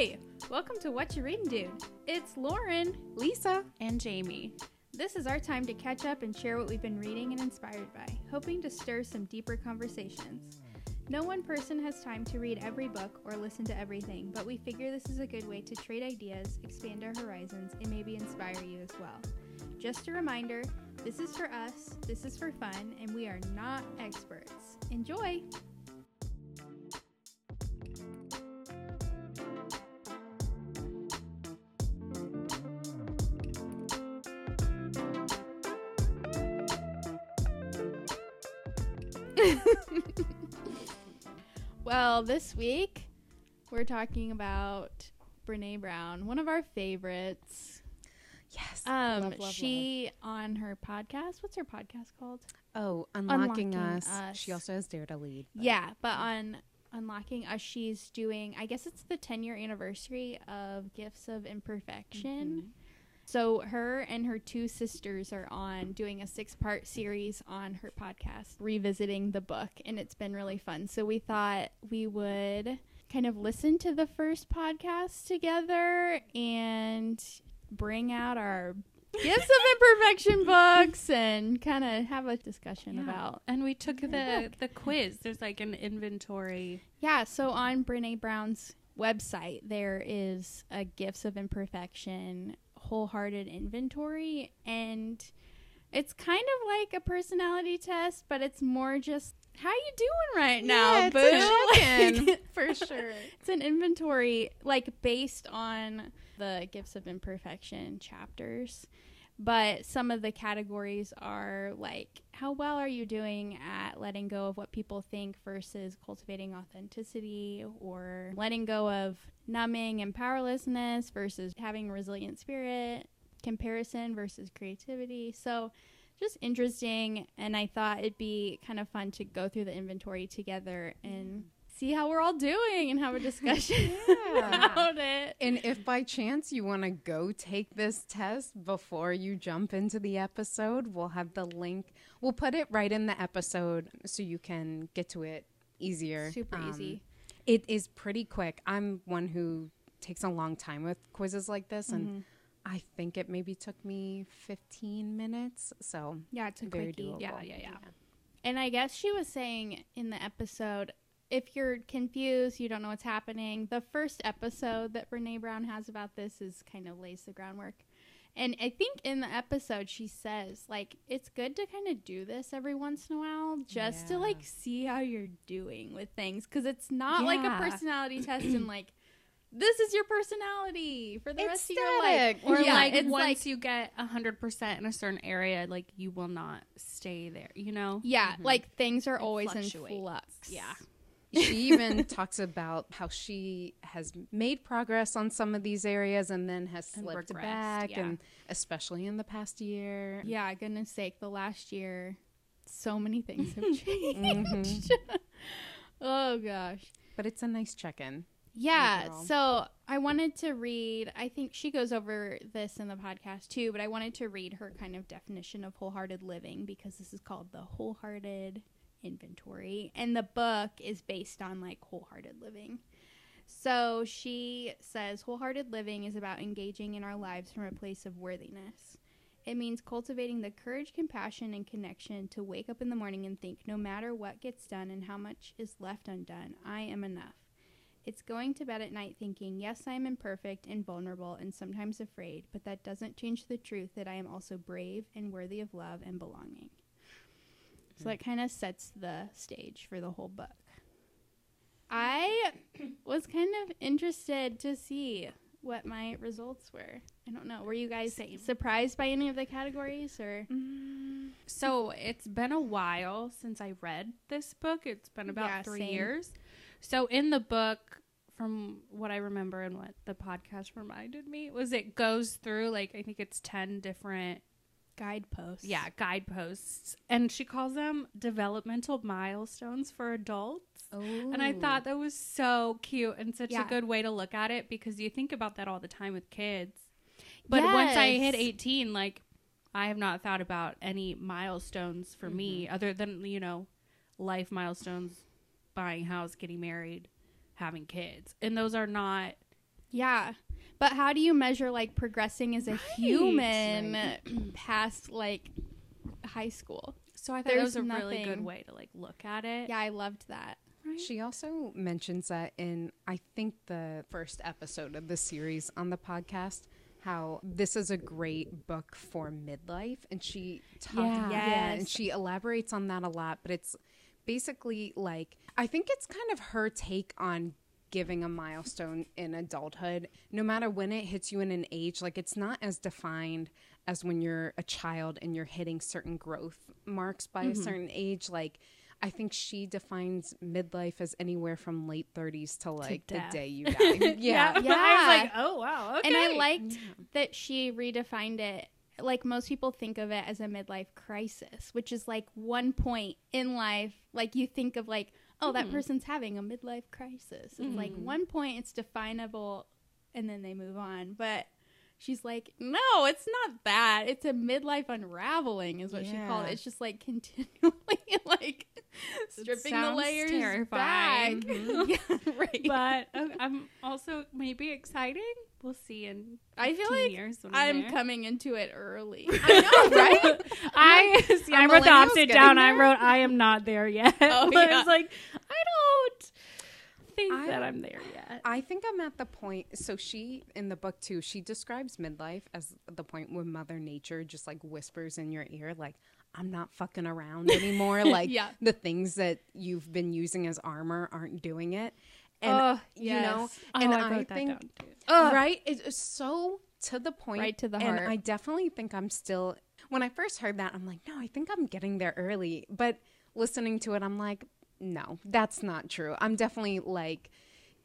Hi, welcome to What You Reading, Dude. It's Lauren. Lisa. and Jamie. This is our time to catch up and share what we've been reading and inspired by, hoping to stir some deeper conversations. No one person has time to read every book or listen to everything, but we figure this is a good way to trade ideas, expand our horizons, and maybe inspire you as well. Just a reminder this is for us, this is for fun, and we are not experts. Enjoy! Well, this week we're talking about Brene Brown, one of our favorites. Yes. Um, Love, love, she on her podcast. What's her podcast called? Oh, unlocking, Unlocking us. Us. She also has Dare to Lead. but- Yeah, but on Unlocking Us, she's doing. I guess it's the 10 year anniversary of Gifts of Imperfection. Mhm. So her and her two sisters are on doing a six part series on her podcast, revisiting the book, and it's been really fun. So we thought we would kind of listen to the first podcast together and bring out our Gifts of Imperfection books and kind of have a discussion Yeah. about. And we took the the quiz. There's like an inventory. Yeah, so on Brene Brown's website, there is a Gifts of Imperfection wholehearted inventory, and it's kind of like a personality test, but it's more just how you doing right now, Yeah, boo? Like, for sure. It's an inventory like based on the Gifts of Imperfection chapters. But some of the categories are like, how well are you doing at letting go of what people think versus cultivating authenticity, or letting go of numbing and powerlessness versus having a resilient spirit, comparison versus creativity. So, just interesting. And I thought it'd be kind of fun to go through the inventory together and mm-hmm. See how we're all doing and have a discussion Yeah. about it. And if by chance you want to go take this test before you jump into the episode, we'll have the link. We'll put it right in the episode so you can get to it easier. Super Um, easy. It is pretty quick. I'm one who takes a long time with quizzes like this, and Mhm. I think it maybe took me 15 minutes. So Yeah, it's a very quickie. doable. Yeah, yeah, yeah. And I guess she was saying in the episode, if you're confused, you don't know what's happening, the first episode that Brene Brown has about this is kind of lays the groundwork. And I think in the episode she says like it's good to kind of do this every once in a while just to like see how you're doing with things cuz it's not like a personality test and like this is your personality for the It's rest of your life. Or Yeah, like once like- you get hundred percent in a certain area, like you will not stay there. You know? Yeah, Mhm. like things are It always in flux. Yeah. She even talks about how she has made progress on some of these areas and then has And slipped regressed, back yeah. and especially in the past year Yeah, goodness sake, the last year, so many things have changed. Mhm. oh gosh. but it's a nice check-in Yeah, Overall. so I wanted to read, I think she goes over this in the podcast too, but I wanted to read her kind of definition of wholehearted living because this is called the wholehearted inventory. And the book is based on like wholehearted living. So she says wholehearted living is about engaging in our lives from a place of worthiness. It means cultivating the courage, compassion, and connection to wake up in the morning and think no matter what gets done and how much is left undone, I am enough. It's going to bed at night thinking, yes, I am imperfect and vulnerable and sometimes afraid, but that doesn't change the truth that I am also brave and worthy of love and belonging. So that kind of sets the stage for the whole book. I was kind of interested to see what my results were. I don't know. Were you guys Same. surprised by any of the categories or? Mm, so it's been a while since I read this book. It's been about Yeah, three same. years. So in the book, from what I remember and what the podcast reminded me, was it goes through like I think it's ten different Guideposts. yeah guideposts, and she calls them developmental milestones for adults. oh And I thought that was so cute and such Yeah. a good way to look at it because you think about that all the time with kids. But once I hit 18, like, I have not thought about any milestones for me mm-hmm. other than, you know, life milestones, buying a house, getting married, having kids. And those are not Yeah. But how do you measure like progressing as a human past like high school? So I thought that was a really good way to like look at it. Yeah, I loved that. She also mentions that in, I think, the first episode of the series on the podcast, how this is a great book for midlife. And she talks, Yeah. yeah, and she elaborates on that a lot. But it's basically like, I think it's kind of her take on giving a milestone in adulthood, no matter when it hits you in an age. Like, it's not as defined as when you're a child and you're hitting certain growth marks by a mm-hmm. certain age. Like, I think she defines midlife as anywhere from late 30s to like the day you die. yeah. I was Yeah. like, oh wow, okay. And I liked that she redefined it. Like most people think of it as a midlife crisis, which is like one point in life. Like you think of like, oh, that hmm. person's having a midlife crisis. It's like hmm. one point, it's definable, and then they move on. But she's like, no, it's not that. It's a midlife unraveling, is what she called it. It's just like continually like stripping the layers terrifying. back. Mm-hmm. yeah, right. but uh, I'm also maybe exciting. We'll see in. I feel like years when I'm there. coming into it early. I know, right? I see. I wrote the opposite getting down. I wrote, "I am not there yet." Oh, but yeah. it's like I don't think I- that I'm there yet. I think I'm at the point. So she, in the book too, she describes midlife as the point when Mother Nature just like whispers in your ear, like, I'm not fucking around anymore. like, Yeah. the things that you've been using as armor aren't doing it. And, Oh, you know, yes. and oh, I I, wrote that think, down too. Right? It's so to the point. Right to the heart and. I definitely think I'm still, when I first heard that, I'm like, no, I think I'm getting there early. But listening to it, I'm like, no, that's not true. I'm definitely like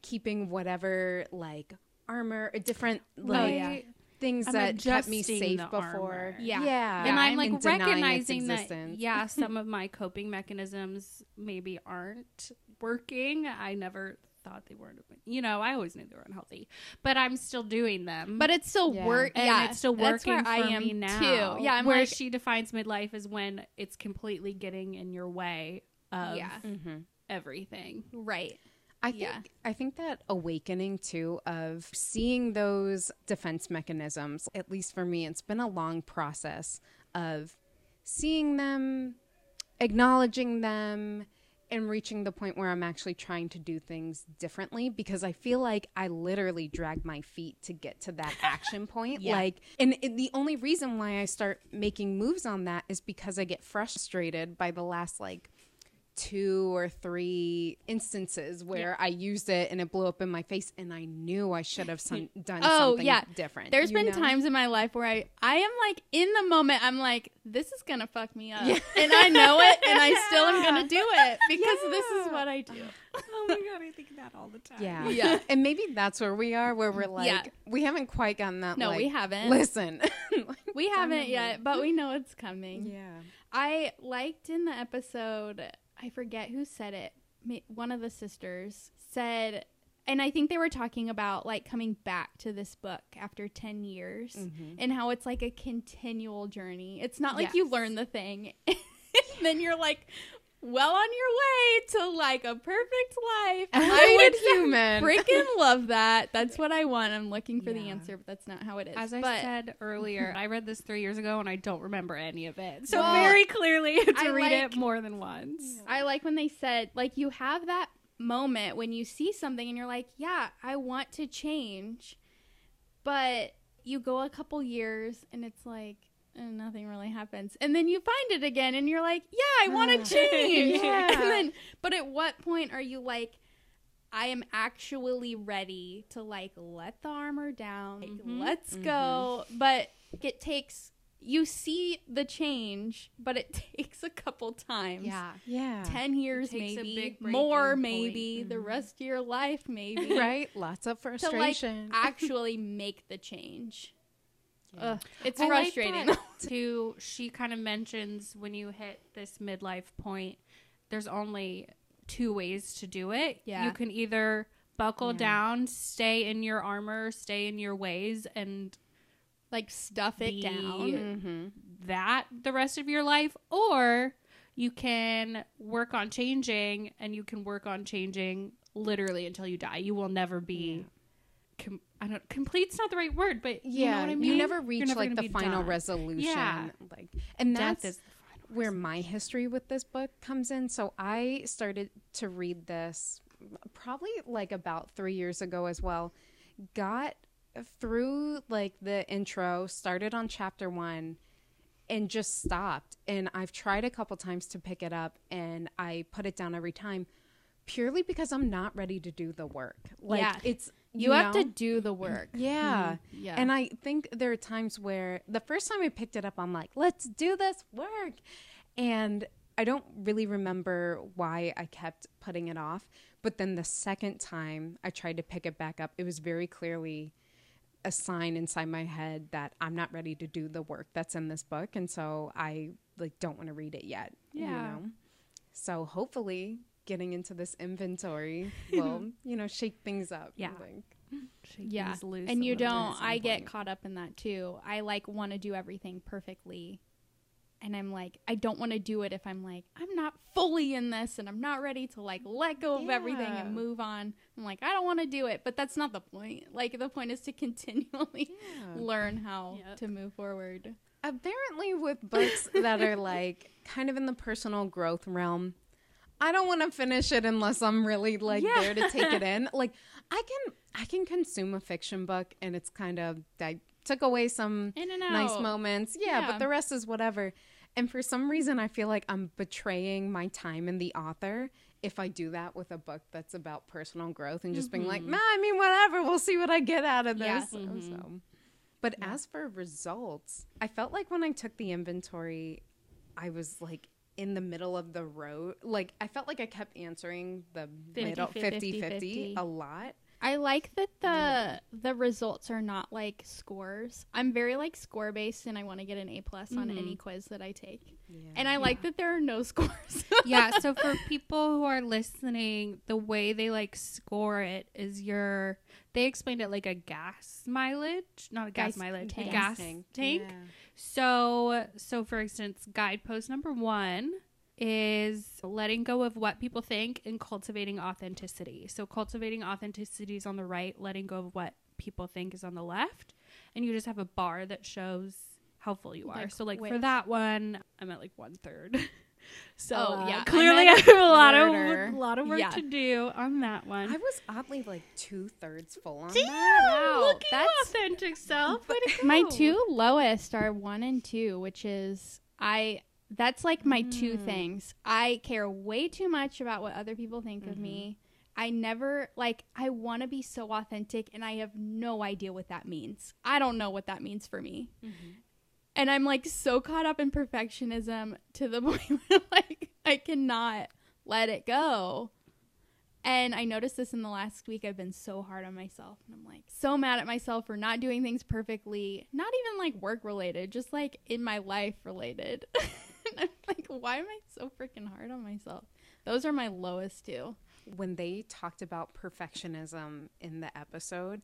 keeping whatever like armor, a different oh, like yeah. things I'm that kept me safe before. Yeah. yeah, and I'm like its recognizing that yeah, some of my coping mechanisms maybe aren't working. I never thought they weren't. You know, I always knew they were unhealthy, but I'm still doing them. But it's still Yeah. work. and yeah, it's still working where for I am me now. too. Yeah, I'm where like, she defines midlife is when it's completely getting in your way of Yeah. Mm-hmm. everything. right. I think Yeah. I think that awakening too of seeing those defense mechanisms, at least for me, it's been a long process of seeing them, acknowledging them, and reaching the point where I'm actually trying to do things differently because I feel like I literally drag my feet to get to that action point. Yeah. Like, and it, the only reason why I start making moves on that is because I get frustrated by the last like two or three instances where I used it and it blew up in my face and I knew I should have some, done Oh, something yeah. different. There's been know? times in my life where I I am like in the moment I'm like this is gonna fuck me up and I know it and I still am gonna do it because this is what I do. Oh my god, I think that all the time. Yeah. Yeah. And maybe that's where we are, where we're like, Yeah. we haven't quite gotten that. No, like, we haven't. Listen. We haven't yet, but we know it's coming. yeah. I liked in the episode, I forget who said it. One of the sisters said, and I think they were talking about like coming back to this book after 10 years mm-hmm. and how it's like a continual journey. It's not like you learn the thing and then you're like well on your way to like a perfect life. I would human. freaking love that. That's what I want. I'm looking for the answer, but that's not how it is. As I but said earlier, I read this three years ago and I don't remember any of it. So Well, very clearly, to I read like- it more than once. I like when they said, like, you have that moment when you see something and you're like, yeah, I want to change. But you go a couple years and it's like, eh, nothing really happens. And then you find it again and you're like, yeah, I want to change. Yeah. And then, but at what point are you like, I am actually ready to like let the armor down. Like, Mhm. Let's go. But it takes you see the change, but it takes a couple times. Yeah. Yeah. 10 years takes a maybe big breaking more maybe the rest of your life maybe right? Lots of frustration. to like frustration. actually make the change Ugh, it's I frustrating that, too. She kind of mentions when you hit this midlife point, there's only two ways to do it. Yeah. You can either buckle down, stay in your armor, stay in your ways, and like stuff it down mm-hmm. that the rest of your life, or you can work on changing and you can work on changing literally until you die. You will never be com- I don't complete's not the right word, but yeah, you know what I mean. you never reach never like gonna the be final done. resolution. Yeah. Like, and Death that's is the final where my history with this book comes in. So I started to read this probably like about three years ago as well. Got through like the intro, started on chapter one, and just stopped. And I've tried a couple times to pick it up, and I put it down every time, purely because I'm not ready to do the work. Like Yeah. it's You, have know? to do the work. Yeah. Mm-hmm. Yeah. And I think there are times where the first time I picked it up, I'm like, let's do this work. And I don't really remember why I kept putting it off. But then the second time I tried to pick it back up, it was very clearly a sign inside my head that I'm not ready to do the work that's in this book. And so I like don't want to read it yet. You Yeah. know? So hopefully getting into this inventory will, you know, shake things up. Yeah. Like, Shake yeah. things loose And you don't at some I get caught up in that too. I like want to do everything perfectly. And I'm like, I don't want to do it if I'm like, I'm not fully in this and I'm not ready to like let go of everything and move on. I'm like, I don't want to do it, but that's not the point. Like the point is to continually Yeah. learn how Yep. to move forward. apparently with books that are like kind of in the personal growth realm i don't want to finish it unless i'm really like Yeah. there to take it in. Like i can i can consume a fiction book and it's kind of i took away some In and nice moments. Yeah, Yeah. but the rest is whatever. And for some reason i feel like i'm betraying my time and the author if i do that with a book that's about personal growth and just being like mm-hmm. nah i mean whatever we'll see what i get out of Yeah. this. So mm-hmm. but as for results, I felt like when I took the inventory, I was like in the middle of the road. Like I felt like I kept answering the 50, middle 50, 50 50 50. a lot. I like that the the results are not like scores. I'm very like score based and I want to get an A plus on any mm-hmm. quiz that I take. And I like that there are no scores. yeah so for people who are listening the way they like score it is your they explained it like a gas mileage not a gas, Gas mileage tank. a gas tank, so so for instance guidepost number one is letting go of what people think and cultivating authenticity. So cultivating authenticity is on the right letting go of what people think is on the left and you just have a bar that shows how full you are. Like so like for that one i'm at like one third so Oh, uh, yeah, clearly i, meant have a lot murder. of a lot of work Yeah. to do on that one I was oddly like two thirds full on Damn, that. Wow, look at that's- authentic self. Way to my two lowest are one and two, which is I that's like my two Mm. things. I care way too much about what other people think of me. I never like I want to be so authentic and I have no idea what that means. I don't know what that means for me. And I'm like so caught up in perfectionism to the point where like I cannot let it go. And I noticed this in the last week. I've been so hard on myself. And I'm like so mad at myself for not doing things perfectly. Not even like work related, just like in my life related. and I'm like, why am I so freaking hard on myself? Those are my lowest two. When they talked about perfectionism in the episode,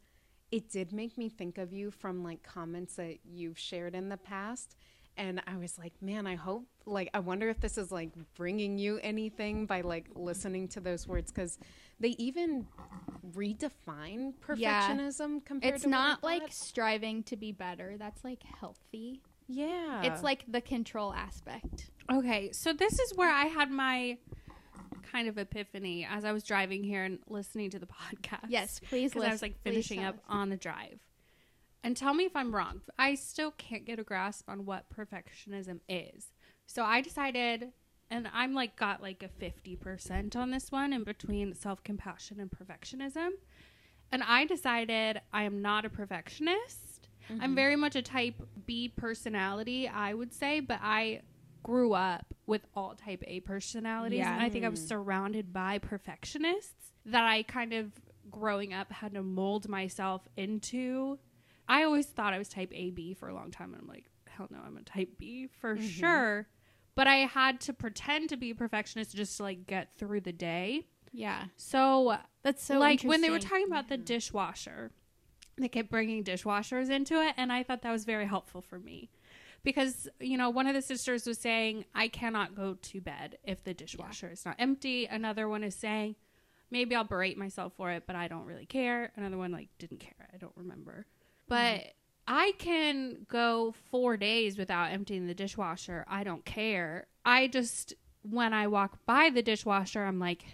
it did make me think of you from like comments that you've shared in the past. And I was like, man, I hope, like, I wonder if this is like bringing you anything by like listening to those words because they even redefine Yeah. perfectionism compared It's to what I not like thought. striving to be better. That's like healthy. yeah, It's like the control aspect. Okay, so this is where I had my kind of epiphany as I was driving here and listening to the podcast. Yes, please. because I was like finishing up on the drive. And tell me if I'm wrong. I still can't get a grasp on what perfectionism is. So I decided, and I'm like got like a 50% on this one in between self compassion and perfectionism. And I decided I am not a perfectionist. I'm very much a type B personality, I would say, but I grew up with all type A personalities. Yeah. And I think I was surrounded by perfectionists that I kind of growing up had to mold myself into. I always thought I was type AB for a long time. And I'm like, hell no, I'm a type B for mm-hmm. sure. But I had to pretend to be a perfectionist just to like get through the day. Yeah, So that's so like when they were talking about the dishwasher, they kept bringing dishwashers into it, and I thought that was very helpful for me because you know one of the sisters was saying I cannot go to bed if the dishwasher is not empty. Another one is saying maybe I'll berate myself for it, but I don't really care. Another one like didn't care. I don't remember. But mm-hmm. I can go 4 days without emptying the dishwasher. I don't care. I just when I walk by the dishwasher, I'm like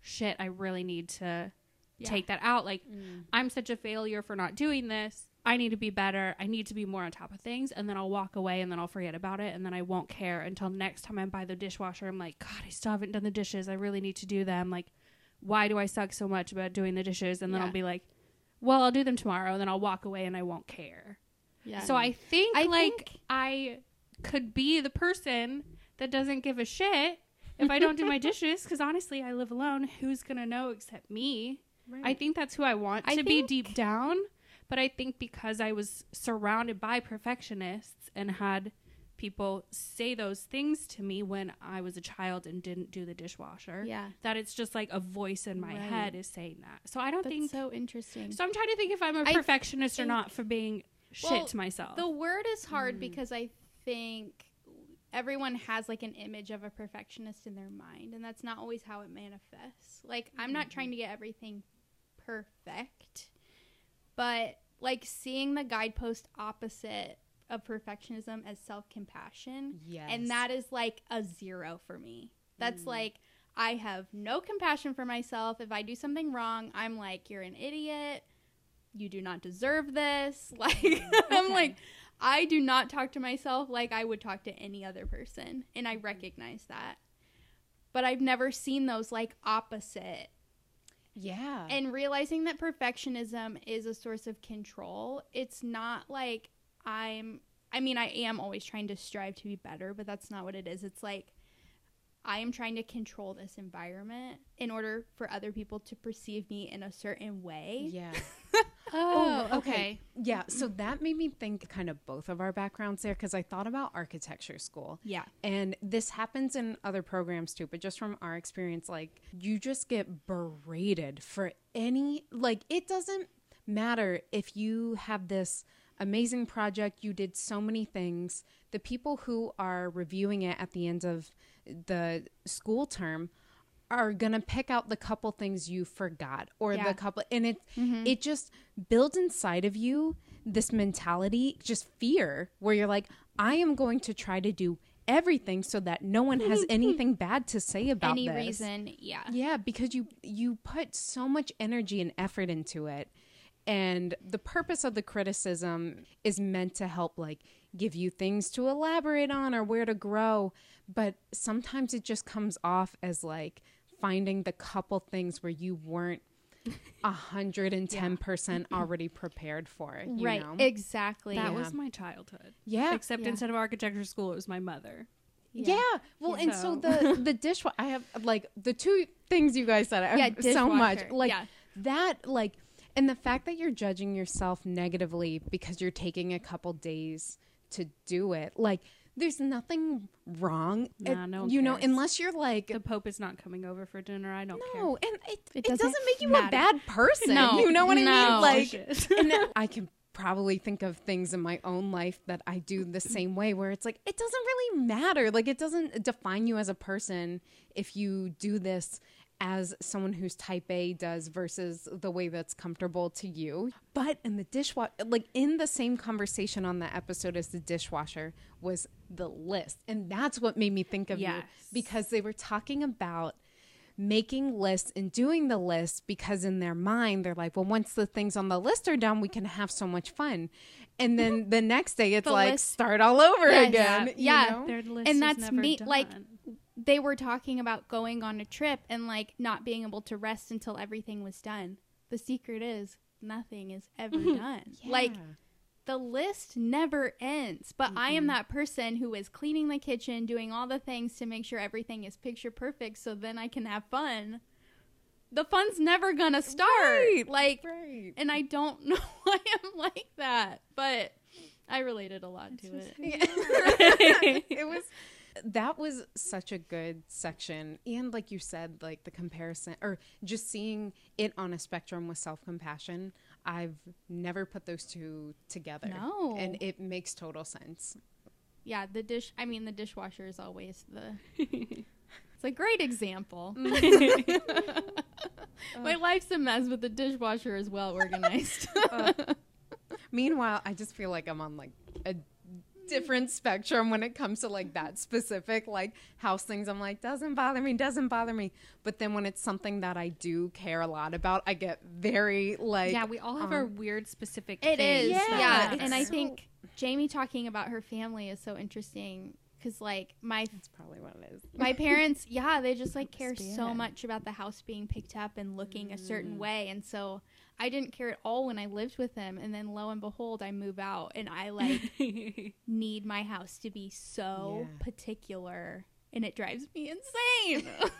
shit, I really need to Yeah. take that out. Like mm. I'm such a failure for not doing this. I need to be better. I need to be more on top of things. And then I'll walk away and then I'll forget about it. And then I won't care until next time I'm by the dishwasher. I'm like, God, I still haven't done the dishes. I really need to do them. Like, why do I suck so much about doing the dishes? And then Yeah. I'll be like, well, I'll do them tomorrow. And then I'll walk away and I won't care. Yeah. So I think I like think- I could be the person that doesn't give a shit if I don't do my dishes. Because honestly, I live alone. Who's going to know except me? I think that's who I want I to be think- deep down. But I think because I was surrounded by perfectionists and had people say those things to me when I was a child and didn't do the dishwasher, yeah. that it's just like a voice in my Right. head is saying that. So I don't That's think. so interesting. So I'm trying to think if I'm a perfectionist or not for being shit Well, to myself. The word is hard Mm. because I think everyone has like an image of a perfectionist in their mind, and that's not always how it manifests. Like, I'm not Mm-hmm. trying to get everything perfect, but like seeing the guidepost opposite of perfectionism as self compassion, Yes. and that is like a zero for me. That's Mm. like, I have no compassion for myself. If I do something wrong, I'm like, you're an idiot. You do not deserve this. Like, I'm like, I do not talk to myself like I would talk to any other person. And I recognize that. But I've never seen those like opposite. Yeah. And realizing that perfectionism is a source of control, it's not like I'm, I mean, I am always trying to strive to be better, but that's not what it is. It's like, I am trying to control this environment in order for other people to perceive me in a certain way. yeah. Oh, oh, okay. okay. Yeah. So that made me think kind of both of our backgrounds there because I thought about architecture school. Yeah. And this happens in other programs too, but just from our experience, like you just get berated for any, like, it doesn't matter if you have this amazing project, you did so many things. The people who are reviewing it at the end of the school term are going to pick out the couple things you forgot or Yeah. the couple and it mm-hmm. it just builds inside of you this mentality just fear where you're like I am going to try to do everything so that no one has anything bad to say about Any this. reason. Yeah. Yeah, because you you put so much energy and effort into it. And the purpose of the criticism is meant to help like give you things to elaborate on or where to grow, but sometimes it just comes off as like finding the couple things where you weren't a hundred and ten percent already prepared for. You right. Know? That Yeah. was my childhood. yeah. Except Yeah. instead of architecture school, it was my mother. Yeah. Well, and so So- the the dishwasher. I have like the two things you guys said. Yeah, so much. Like Yeah. that. Like, and the fact that you're judging yourself negatively because you're taking a couple days to do it. Like, there's nothing wrong. Nah, It- no one you know, unless you're like. The Pope is not coming over for dinner. I don't know. no, and it, it, It doesn't, doesn't make you a bad person. No, you know what I mean? Like, and I can probably think of things in my own life that I do the same way where it's like it doesn't really matter like it doesn't define you as a person if you do this as someone who's type A does versus the way that's comfortable to you but in the dishwasher like in the same conversation on the episode as the dishwasher was the list and that's what made me think of you because they were talking about making lists and doing the list because in their mind they're like well once the things on the list are done we can have so much fun and then the next day it's The like list- start all over Yes. again you Yeah. know? List And that's me- like, done. They were talking about going on a trip and like not being able to rest until everything was done. The secret is nothing is ever mm-hmm. done. Like the list never ends. But I am that person who is cleaning the kitchen, doing all the things to make sure everything is picture perfect so then I can have fun. The fun's never gonna start. Right, Like right and I don't know why I'm like that, but I related a lot to it. it was that was such a good section and like you said like the comparison or just seeing it on a spectrum with self-compassion i've never put those two together No. and it makes total sense Yeah, the dish. I mean, the dishwasher is always the. it's a great example. My life's a mess, but the dishwasher is well organized. Meanwhile, I just feel like I'm on like a different spectrum when it comes to like that specific like house things. I'm like, doesn't bother me, doesn't bother me. But then when it's something that I do care a lot about, I get very like yeah, we all have um, our weird specific. It is, things yeah. that- it's And I so- think Jamie talking about her family is so interesting because, like, my That's probably what it is. my parents, yeah, they just like care so much about the house being picked up and looking a certain Mm. way, and so I didn't care at all when I lived with them. And then lo and behold, I move out, and I like need my house to be so Yeah. particular, and it drives me insane.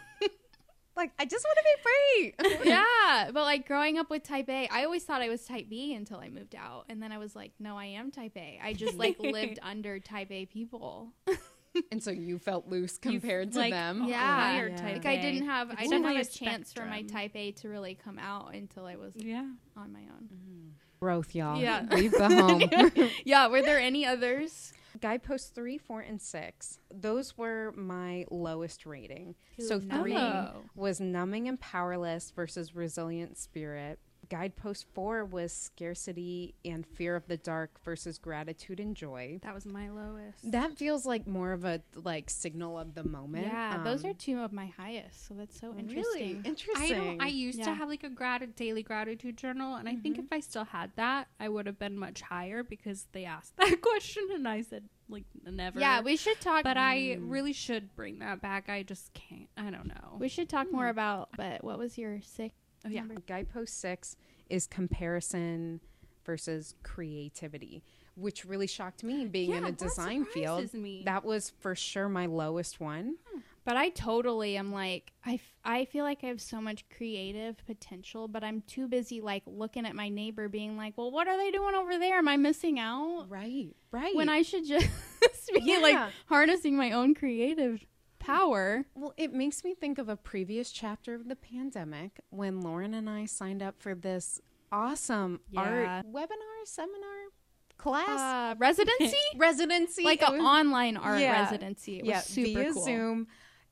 Like I just want to be free. yeah, but like growing up with type A, I always thought I was type B until I moved out, and then I was like, no, I am type A. I just like lived under type A people. and so you felt loose compared to like, them. Yeah. Oh, higher Yeah. type Like I A. didn't have, I didn't have a a chance for my type A to really come out until I was yeah. on my own. Growth, y'all. Yeah. Leave the home. yeah, were there any others? Guideposts three, four, and six. Those were my lowest rating. Ooh, so three Oh. was numbing and powerless versus resilient spirit. Guidepost four was scarcity and fear of the dark versus gratitude and joy. That was my lowest. That feels like more of a like signal of the moment. Yeah, those are Um, two of my highest, so that's so interesting. really interesting. I don't. I used Yeah. to have like a grat- daily gratitude journal, and I think Mhm. if I still had that, I would have been much higher because they asked that question, and I said like never. Yeah, we should talk. but I Mm. really should bring that back. I just can't. I don't know. we should talk more Hmm. about. But what was your sick? Oh, yeah. number? Guidepost six is comparison versus creativity, which really shocked me being in a design field. me. That was for sure my lowest one. Hmm. But I totally am like I, f- I feel like I have so much creative potential, but I'm too busy like looking at my neighbor, being like, "Well, what are they doing over there? Am I missing out?" Right, right. When I should just be like harnessing my own creative power. Well, it makes me think of a previous chapter of the pandemic when Lauren and I signed up for this awesome Yeah. art webinar, seminar, class, Uh, residency, residency. like an online art Yeah. residency. It was yeah, super via cool. Zoom.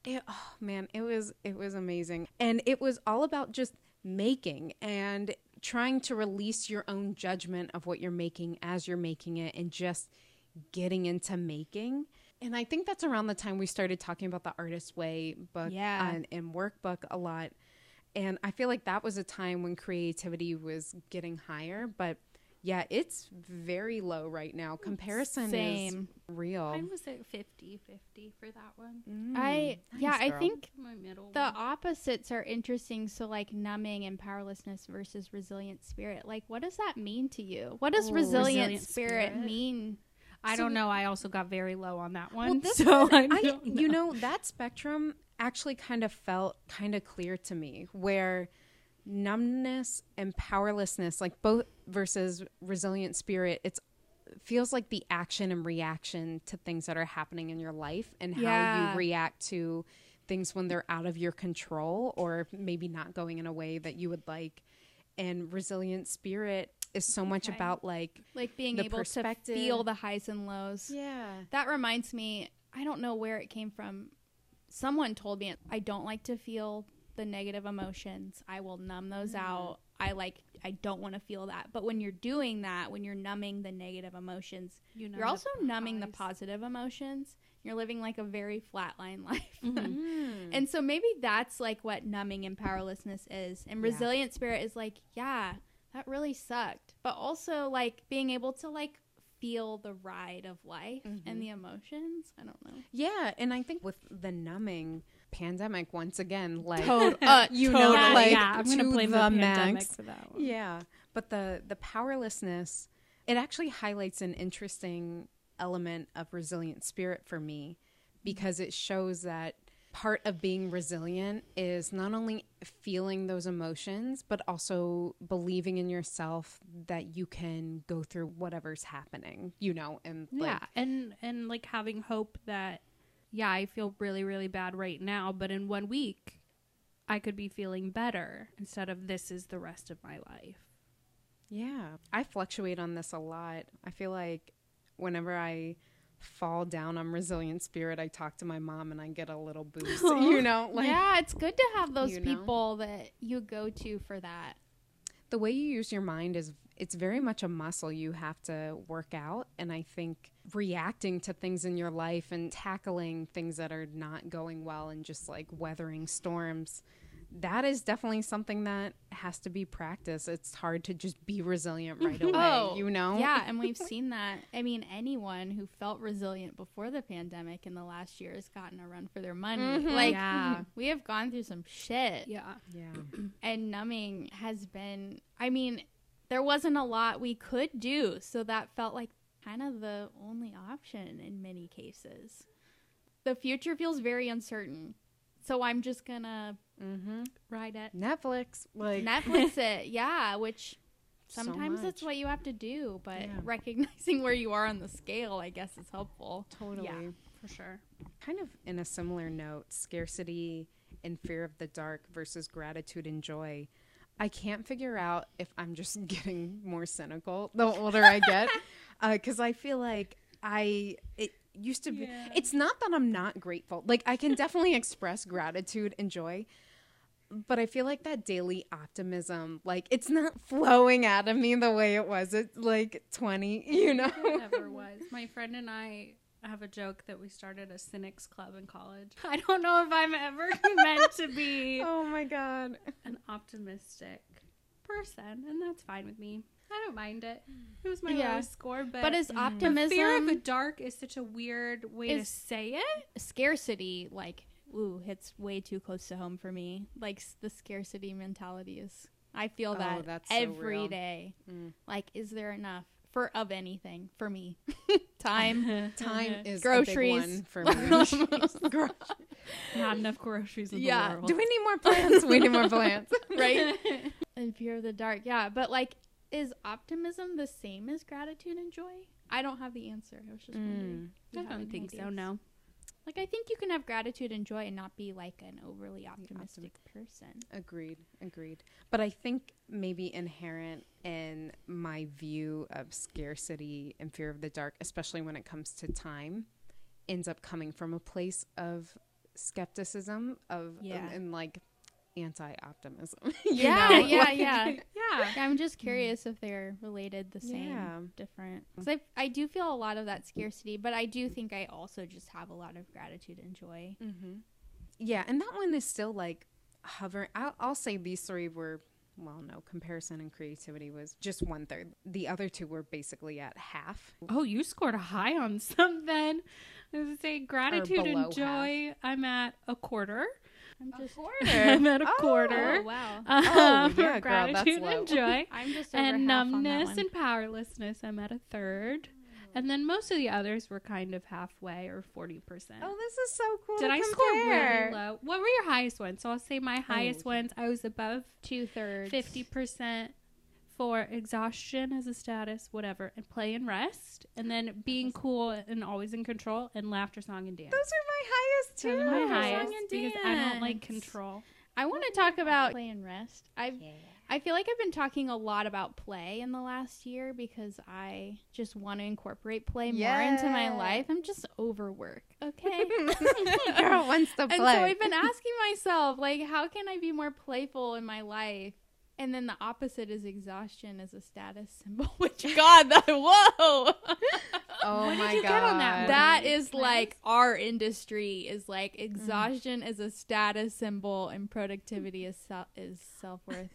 It, oh man, it was it was amazing, and it was all about just making and trying to release your own judgment of what you're making as you're making it, and just getting into making. And I think that's around the time we started talking about the Artist Way book Yeah. and, and workbook a lot. And I feel like that was a time when creativity was getting higher, but yeah, it's very low right now. Comparison Same. is real. Mine was at 50 50 for that one. Mm, I yeah, nice, I think My middle the one. opposites are interesting. So like numbing and powerlessness versus resilient spirit. Like, what does that mean to you? What does Oh, resilient, resilient spirit, spirit. mean? I So- don't know. I also got very low on that one. Well, so I, I, don't you know, that spectrum actually kind of felt kind of clear to me where numbness and powerlessness, like both versus resilient spirit, it's feels like the action and reaction to things that are happening in your life and how Yeah. you react to things when they're out of your control or maybe not going in a way that you would like. And resilient spirit is so much Okay. about like Like being The able to feel the highs and lows. yeah. That reminds me, I don't know where it came from. Someone told me I don't like to feel the negative emotions. I will numb those out. I like I don't want to feel that. But when you're doing that, when you're numbing the negative emotions, you you're also numbing the positive emotions. You're living like a very flatline life. Mhm. And so maybe that's like what numbing and powerlessness is. And Yeah. resilient spirit is like, yeah, that really sucked. But also like being able to like feel the ride of life Mhm. and the emotions. I don't know. Yeah, and I think with the numbing pandemic once again, like Tot- uh, you know, Totally. like yeah, I'm gonna to blame the the, pandemic max. for that one. Yeah, but the the powerlessness, it actually highlights an interesting element of resilient spirit for me because it shows that part of being resilient is not only feeling those emotions but also believing in yourself that you can go through whatever's happening you know and like, yeah and and like having hope that yeah i feel really really bad right now but in one week i could be feeling better instead of this is the rest of my life Yeah, I fluctuate on this a lot. I feel like whenever I fall down on resilient spirit, I talk to my mom and I get a little boost. you know, like yeah, it's good to have those you know? people that you go to for that. the way you use your mind is it's very much a muscle you have to work out and i think reacting to things in your life and tackling things that are not going well and just like weathering storms that is definitely something that has to be practiced it's hard to just be resilient right away Oh, you know Yeah, and we've seen that. I mean, anyone who felt resilient before the pandemic in the last year has gotten a run for their money. Mhm. Like, Yeah. we have gone through some shit. Yeah. yeah And numbing has been, I mean, there wasn't a lot we could do. So that felt like kind of the only option in many cases. The future feels very uncertain. So I'm just to mm-hmm. Ride it. netflix like Netflix it. Yeah, which so sometimes that's what you have to do. But Yeah. recognizing where you are on the scale, I guess, is helpful. totally Yeah. For sure. kind of in a similar note scarcity and fear of the dark versus gratitude and joy i can't figure out if i'm just getting more cynical the older i get because i feel like i it used to be Yeah. it's not that i'm not grateful like i can definitely express gratitude and joy but I feel like that daily optimism, like it's not flowing out of me the way it was at like 20, you know? It never was. My friend and I have a joke that we started a cynics club in college. I don't know if I'm ever meant to be oh my God. an optimistic person, and that's fine with me. I don't mind it. It was my Yeah. lowest score, but, But is the optimism fear of the dark is such a weird way to say it. scarcity like ooh hits way too close to home for me like the scarcity mentality is i feel Oh, that that's so every real. day. Mm. like is there enough for of anything for me time Time is Groceries. a big one for me. Gro- Not enough groceries in Yeah. the world. Do we need more plants? we need more plants. right and fear of the dark yeah but like is optimism the same as gratitude and joy i don't have the answer i was just wondering mm, if I don't think so. No. like i think you can have gratitude and joy and not be like an overly optimistic person Agreed. Agreed. But I think maybe inherent in my view of scarcity and fear of the dark, especially when it comes to time, ends up coming from a place of skepticism of Yeah. and like anti-optimism. yeah know? yeah Like- yeah Yeah. Yeah, I'm just curious if they're related, the same, Yeah. different. 'Cause I, I do feel a lot of that scarcity, but I do think I also just have a lot of gratitude and joy. Mm-hmm. Yeah, and that one is still like hovering. I'll, I'll say these three were, well, no, comparison and creativity was just one third. The other two were basically at half. Oh, you scored a high on something. I was say gratitude and joy. I'm at a quarter. I'm just I'm at a Oh. quarter. Oh wow. Um, Oh, for yeah, girl, that's gratitude low. and joy. I'm just over and half on that numbness one. and powerlessness, I'm at a third. And then most of the others were kind of halfway or 40%. Oh, this is so cool. Did to I score really low? What were your highest ones? So I'll say my highest Oh. ones, I was above two thirds. 50% for exhaustion as a status, whatever, and play and rest. And then being cool and always in control, and laughter, song, and dance. Those are my highest too. Those are my Song highest and because I don't like control. I want to talk about play and rest. I I feel like I've been talking a lot about play in the last year because I just want to incorporate play more into my life. I'm just overwork. Okay. Girl wants to And play. so I've been asking myself, like, how can I be more playful in my life? And then the opposite is exhaustion as a status symbol. Which God, that whoa, oh What did my you god. get on that one? that Right. is like our industry is like exhaustion is a status symbol and productivity is sel- is self worth.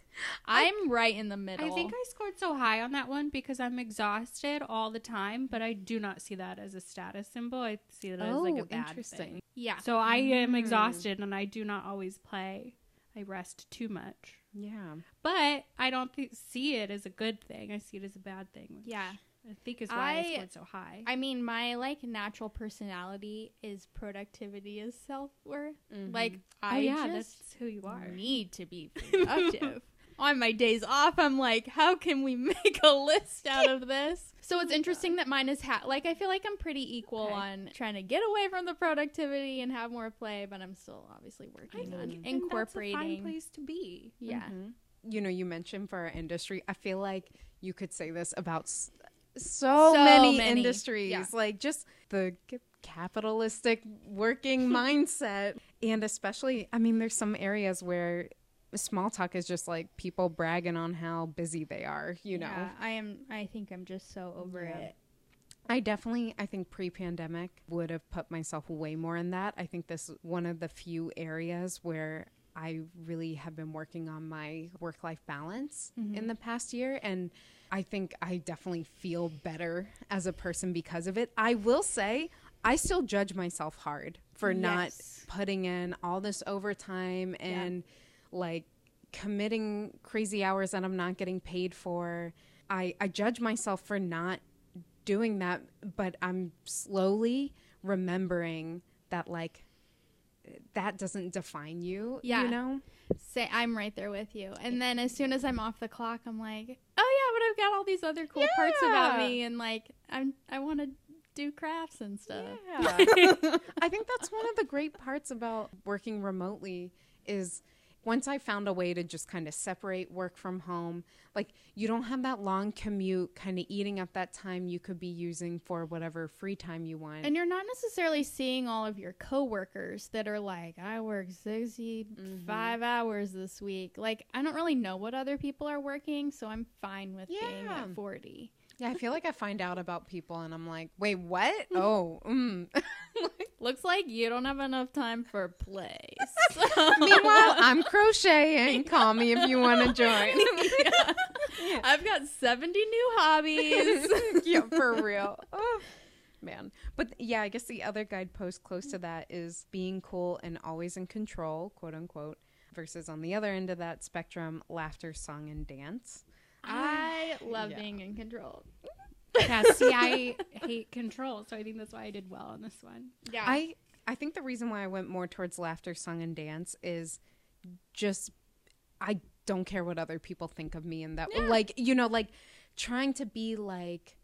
I'm right in the middle. I think I scored so high on that one because I'm exhausted all the time, but I do not see that as a status symbol. I see it as like a Oh, bad interesting. thing. yeah. So I am Mm. exhausted and I do not always play. I rest too much. Yeah. But I don't th- see it as a good thing. I see it as a bad thing. Yeah. I think is why I, I- scored so high. I mean, my like natural personality is productivity is self worth. Mhm. Like oh I yeah, just that's who you are. need to be productive. On my days off, I'm like, how can we make a list out of this? So it's interesting that mine is ha- like I feel like I'm pretty equal Okay. on trying to get away from the productivity and have more play, but I'm still obviously working think on and that's a fine incorporating. place to be. Yeah. Mhm. You know, you mentioned for our industry, I feel like you could say this about s- so, So many, many. industries, Yeah. like just the c- capitalistic working mindset. And especially, I mean, there's some areas where small talk is just like people bragging on how busy they are, you know? Yeah, I am. I think I'm just so over Yeah. it. I definitely, I think pre-pandemic would have put myself way more in that. I think this is one of the few areas where I really have been working on my work-life balance mm-hmm. in the past year, and I think I definitely feel better as a person because of it. I will say, I still judge myself hard for not putting in all this overtime and like committing crazy hours that I'm not getting paid for. I, I judge myself for not doing that, but I'm slowly remembering that like that doesn't define you. Yeah. You know? Say I'm right there with you. And then as soon as I'm off the clock, I'm like, oh yeah, but I've got all these other cool parts about me, and like I'm I want to do crafts and stuff. Yeah. I think that's one of the great parts about working remotely is once I found a way to just kind of separate work from home, like you don't have that long commute kind of eating up that time you could be using for whatever free time you want. And you're not necessarily seeing all of your coworkers that are like, I work 65 Mm-hmm. hours this week. Like, I don't really know what other people are working, so I'm fine with being at 40. Yeah, I feel like I find out about people and I'm like, wait, what? oh, mm. Looks like you don't have enough time for plays. Meanwhile, I'm crocheting. Call me if you want to join. I've got 70 new hobbies. yeah, for real. Oh, man. But yeah, I guess the other guidepost close to that is being cool and always in control, quote unquote, versus on the other end of that spectrum, laughter, song, and dance. I love Yeah. being in control. yeah, see, I hate control, so I think that's why I did well on this one. Yeah. I I think the reason why I went more towards laughter, song, and dance is just I don't care what other people think of me and that like you know like trying to be like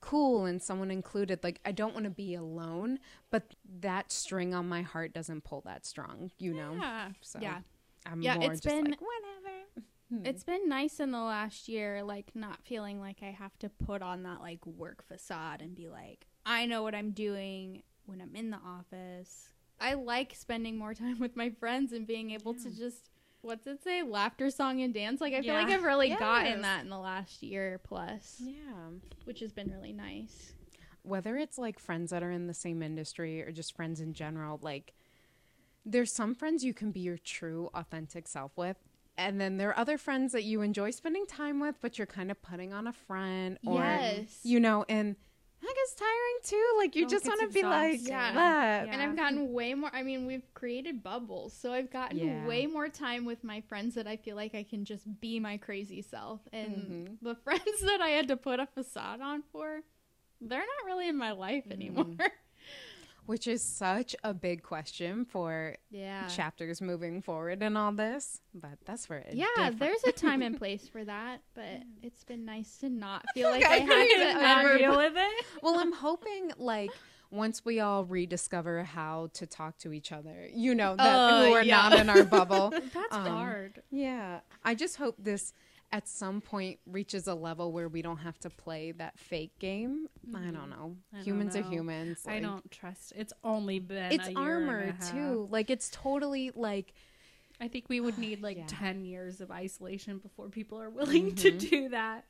cool and someone included like I don't want to be alone but that string on my heart doesn't pull that strong you know Yeah. so yeah. I'm Yeah, more it's just been- like whatever Hmm. It's been nice in the last year, like not feeling like I have to put on that like work facade and be like, I know what I'm doing when I'm in the office. I like spending more time with my friends and being able to just what's it say? Laughter, song, and dance. Like I feel like I've really Yes. gotten that in the last year plus, yeah which has been really nice. whether it's like friends that are in the same industry or just friends in general, like there's some friends you can be your true authentic self with. And then there are other friends that you enjoy spending time with, but you're kind of putting on a front or Yes. you know, and that gets tiring too. Like you Oh, just want to be like exhausting. Yeah. And I've gotten way more. I mean, we've created bubbles, so I've gotten Yeah. way more time with my friends that I feel like I can just be my crazy self. And Mm-hmm. the friends that I had to put a facade on for, they're not really in my life Mm-hmm. Which is such a big question for yeah. chapters moving forward and all this. But that's for it. Yeah, there's a time and place for that, but it's been nice to not feel like I, I have to Not ever deal with it. well, I'm hoping like once we all rediscover how to talk to each other, you know, that Uh, who are yeah. not in our bubble. That's Um, hard. yeah. I just hope this at some point reaches a level where we don't have to play that fake game. I don't know. I don't humans are know. humans. I don't trust. It's only been It's a year armor and a half. too. Like it's totally like I think we would need like Yeah. 10 years of isolation before people are willing to Mm-hmm. do that.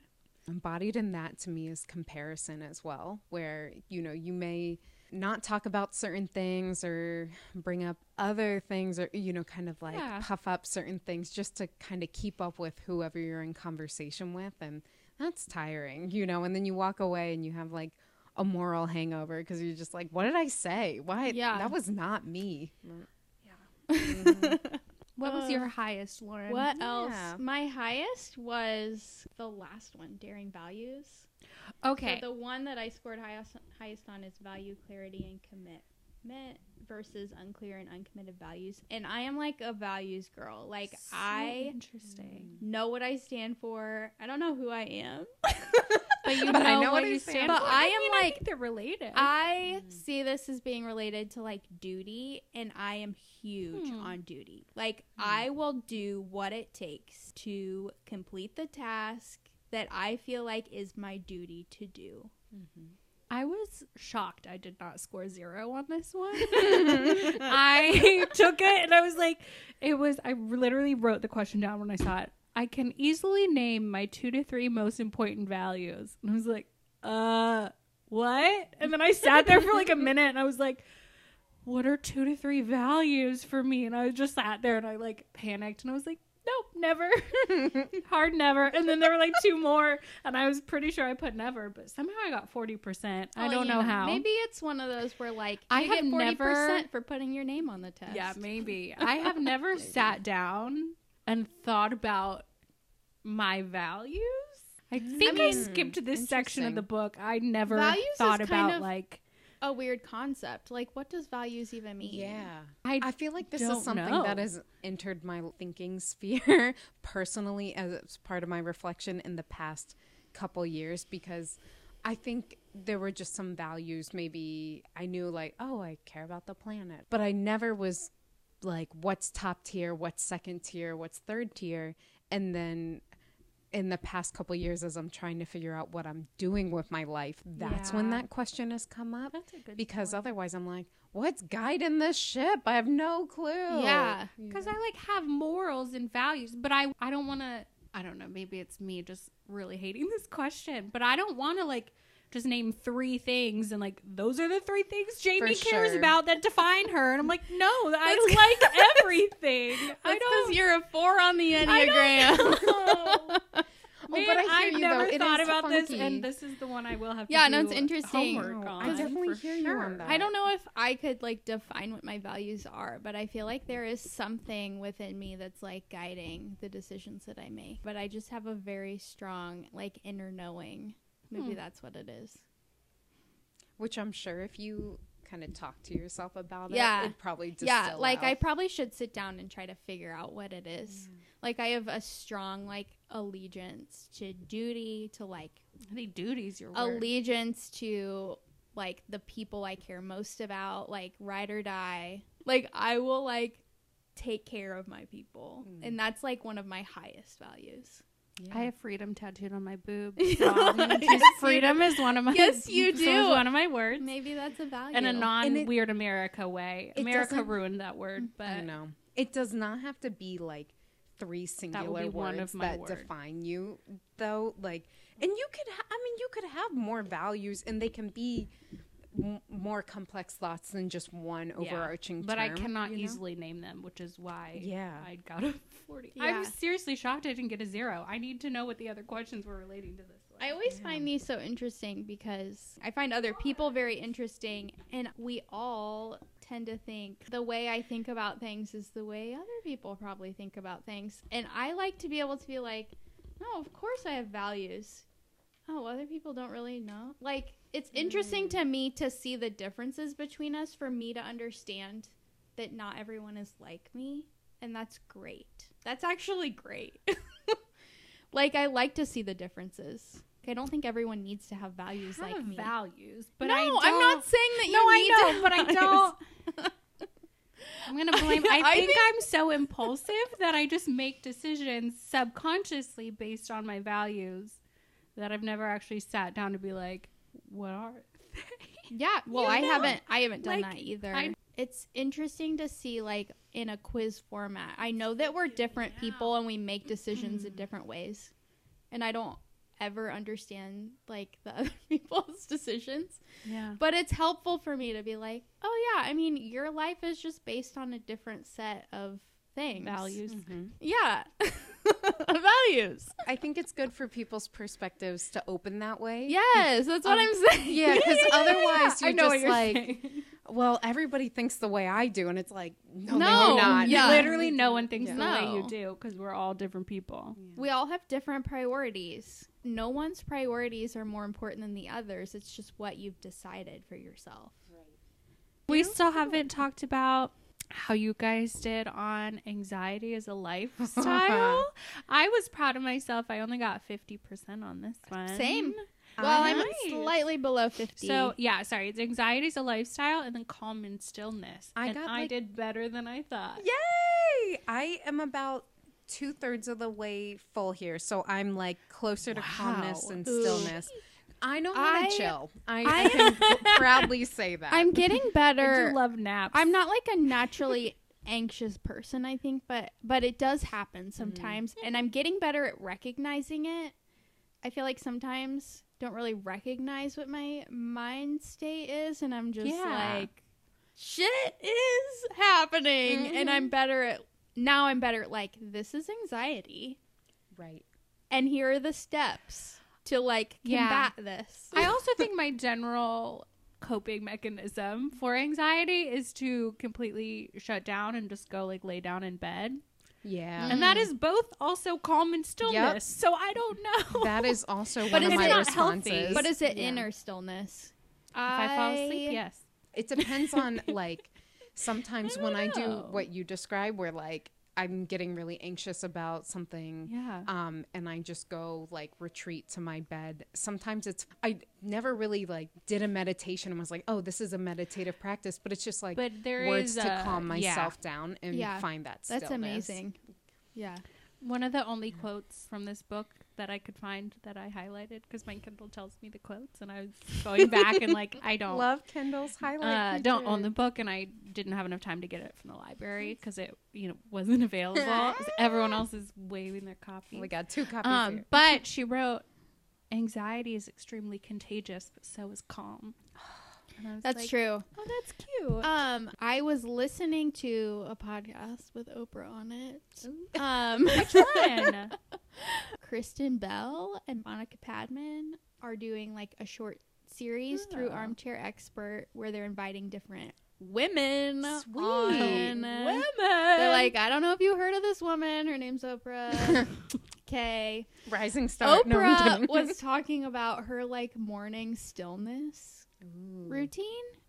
embodied in that to me is comparison as well where you know you may not talk about certain things or bring up other things or you know kind of like Yeah. puff up certain things just to kind of keep up with whoever you're in conversation with and that's tiring you know and then you walk away and you have like a moral hangover because you're just like what did i say why Yeah. that was not me What was Uh, your highest, Lauren? What Yeah. else? My highest was the last one, Daring Values. Okay. So the one that I scored highest, highest on is value, clarity, and commitment versus unclear and uncommitted values. And I am like a values girl. Like So I interesting. know what I stand for. I don't know who I am. But you But I know, know what what you I stand stand for. for. But I am mean, like- I think they're related. I see this as being related to like duty, and I am huge Hmm. on duty. Like, I will do what it takes to complete the task that I feel like is my duty to do. I was shocked I did not score zero on this one. I took it and I was like, it was, I literally wrote the question down when I saw it. I can easily name my two to three most important values. And I was like, uh, what? And then I sat there for like a minute and I was like, what are two to three values for me? And I just sat there and I like panicked and I was like, nope, never. Hard never. And then there were like two more and I was pretty sure I put never, but somehow I got 40%. I don't you know, how. Maybe it's one of those where like I you have get forty percent never- for putting your name on the test. Yeah, maybe. I have never sat down and thought about my values. I think I, mean, skipped this section of the book. I never Values thought about of- like a weird concept. Like, what does values even mean? Yeah. I, I feel like this is something know. that has entered my thinking sphere personally as part of my reflection in the past couple years because I think there were just some values maybe I knew like oh I care about the planet but I never was like what's top tier what's second tier what's third tier and then in the past couple years as I'm trying to figure out what I'm doing with my life that's when that question has come up That's a good because point. otherwise I'm like, what's guiding this ship? I have no clue. Yeah. because I like have morals and values, but I I don't want to. I don't know. Maybe it's me just really hating this question, but I don't want to like just name three things and like those are the three things Jamie For cares sure. about that define her, and I'm like, no, I like everything. I That's don't. because you're a four on the I Enneagram. don't know. Oh, but I hear I've you, never though. Thought is about this, and this is the one I will have. Yeah, to no, it's interesting. homework No, on, I definitely for hear you on that. I don't know if I could like define what my values are, but I feel like there is something within me that's like guiding the decisions that I make. But I just have a very strong like inner knowing. Maybe Hmm. that's what it is. Which I'm sure if you kind of talk to yourself about Yeah. it, it'd probably distill yeah, like I probably should sit down and try to figure out what it is. Like I have a strong like allegiance to duty, to like I think duty's your word. allegiance to like the people I care most about, like ride or die. Like I will like take care of my people. Mm. And that's like one of my highest values. Yeah. I have freedom tattooed on my boob. So Yes, freedom is one of my Yes, you so is do. one of my words. Maybe that's a value. In a non it- weird America way. America ruined that word, mm. but I know. It does not have to be like three singular be one words of my that word. define you, though. Like, and you could, ha- I mean, you could have more values, and they can be m- more complex thoughts than just one Yeah. overarching. but I cannot you know? easily name them, which is why Yeah. I got a 40. Yeah. I'm seriously shocked I didn't get a zero. I need to know what the other questions were relating to this. one. I always find these so interesting because I find other people very interesting, and we all tend to think the way I think about things is the way other people probably think about things. And I like to be able to be like, no, of course I have values. Oh, other people don't really know. Like, it's mm. interesting to me to see the differences between us for me to understand that not everyone is like me. And that's great. That's actually great. like, I like to see the differences. I don't think everyone needs to have values have like me. values, but no, I don't, I'm not saying that you No, need I know, to but I don't. I'm gonna blame. I, I think, think- I'm so impulsive that I just make decisions subconsciously based on my values that I've never actually sat down to be like, what are? they? Yeah, well, You I know. haven't. I haven't done Like, that either. I- it's interesting to see, like, in a quiz format. I know that we're different people and we make decisions in different ways, and I don't ever understand like the other people's decisions. Yeah. But it's helpful for me to be like, oh yeah, I mean, your life is just based on a different set of things, Values. Mhm. Yeah, values. I think it's good for people's perspectives to open that way. Yes, that's what Um, I'm saying. Yeah, because otherwise I you're know just you're like, saying. well, everybody thinks the way I do, and it's like, no, No, they're not. yeah. Literally, no one thinks Yeah. the way you do because we're all different people. We all have different priorities. No one's priorities are more important than the others. It's just what you've decided for yourself. We still haven't talked about how you guys did on anxiety as a lifestyle. I was proud of myself. I only got 50% on this one. Same. Well, I'm slightly below 50. So, yeah, sorry. It's anxiety is a lifestyle and then calm and stillness. I and got, I like- did better than I thought. Yay! I am about two thirds of the way full here, so I'm like closer to calmness and stillness. I know how I- to chill. I, I- I can proudly say that. I'm getting I better. do love naps. I'm not like a naturally anxious person, I think, but but it does happen mm-hmm. sometimes, and I'm getting better at recognizing it. I feel like sometimes don't really recognize what my mind state is, and I'm just Yeah. like, shit is happening, mm-hmm. and I'm mm-hmm. better at now. I'm better at like this is anxiety, right. and here are the steps to like Yeah. combat this. I also think my general coping mechanism for anxiety is to completely shut down and just go like lay down in bed. Yeah. And that is both also calm and stillness. So I don't know. That is also But one is of my it not healthy? responses. but is it Yeah. inner stillness? if I fall asleep, yes. it depends on like sometimes when I do what you describe where like I'm getting really anxious about something Yeah. um and I just go like retreat to my bed. Sometimes it's I never really like did a meditation and was like, "Oh, this is a meditative practice," but it's just like But there words is to a- calm yeah. myself down and Yeah. find that That's amazing. Yeah. One of the only quotes from this book that I could find that I highlighted because my Kindle tells me the quotes, and I was going back and like I don't Love Kindle's highlight. uh, don't own the book, and I didn't have enough time to get it from the library because it you know wasn't available. Everyone else is waving their copy. We got two copies Um, here. but she wrote, "Anxiety is extremely contagious, but so is calm." And I was That's like, true. Oh, that's cute. Um, I was listening to a podcast with Oprah on it. Um, Which one? Kristen Bell and Monica Padman are doing like a short series through Oh. Armchair Expert where they're inviting different women Sweet. on. Women. They're like, I don't know if you heard of this woman. Her name's Oprah. Okay. Rising star. Oprah kidding. was talking about her like morning stillness Ooh. routine.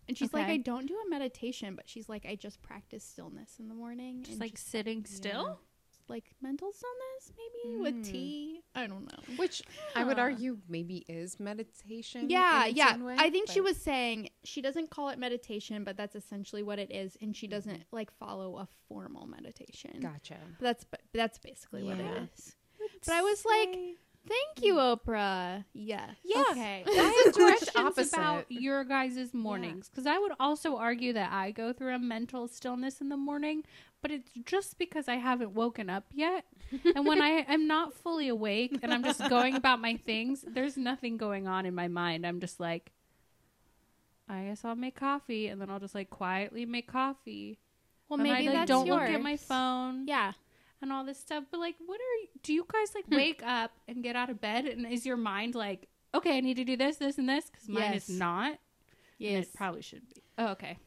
And she's like, I don't do a meditation, but she's like, I just practice stillness in the morning. just and like sitting still. like mental stillness, maybe Mm. with tea. I don't know. Which I would argue maybe is meditation. Yeah, in yeah. way, I think she was saying she doesn't call it meditation, but that's essentially what it is, and she doesn't like follow a formal meditation. Gotcha. But that's but that's basically what Yeah. it is. But I was like, Thank you, Oprah. Yes. Yeah. Okay. I have direct opposite. about your guys' mornings because I would also argue that I go through a mental stillness in the morning, but it's just because I haven't woken up yet. and when I am not fully awake and I'm just going about my things, there's nothing going on in my mind. I'm just like, I guess I'll make coffee, and then I'll just like quietly make coffee. Well, and maybe I like, that's don't yours. look at my phone Yeah. And all this stuff. But like, what are you, do you guys like hmm. wake up and get out of bed? And is your mind like, okay, I need to do this, this, and this? Because mine Yes. is not. And Yes. it probably should be. Oh, okay.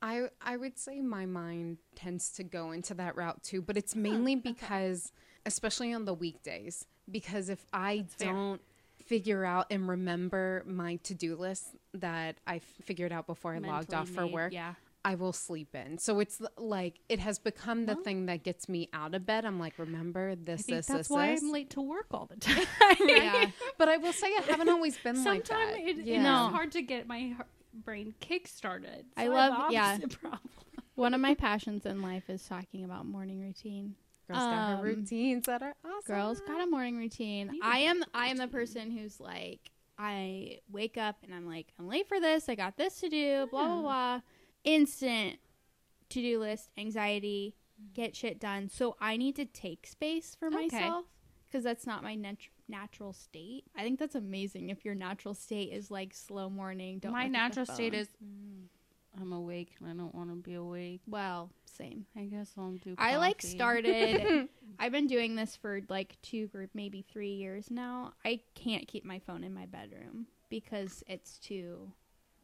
I I would say my mind tends to go into that route too, but it's mainly because especially on the weekdays because if I fair. don't figure out and remember my to-do list that I figured out before I logged Mentally off for made, work, Yeah. I will sleep in. So it's like it has become the thing that gets me out of bed. I'm like, remember I this, think this, that's this, why this. I'm late to work all the time. yeah. But I will say I haven't always been like Sometimes that. it, yeah. it's hard to get my brain kick started. I So love- have yeah. One of my passions in life is talking about morning routine. Girls got Um, her routines that are awesome. Girls got a morning routine. I am I am the person who's like I wake up and I'm like I'm late for this. I got this to do. Blah blah blah. Instant to do list anxiety. Mm-hmm. Get shit done. So I need to take space for Okay. myself because that's not my nat- natural state. I think that's amazing if your natural state is like slow morning. Don't my look at the natural state is I'm awake and I don't want to be awake. well same. I guess I'll do. I like started. I've been doing this for like two or maybe three years now. I can't keep my phone in my bedroom because it's too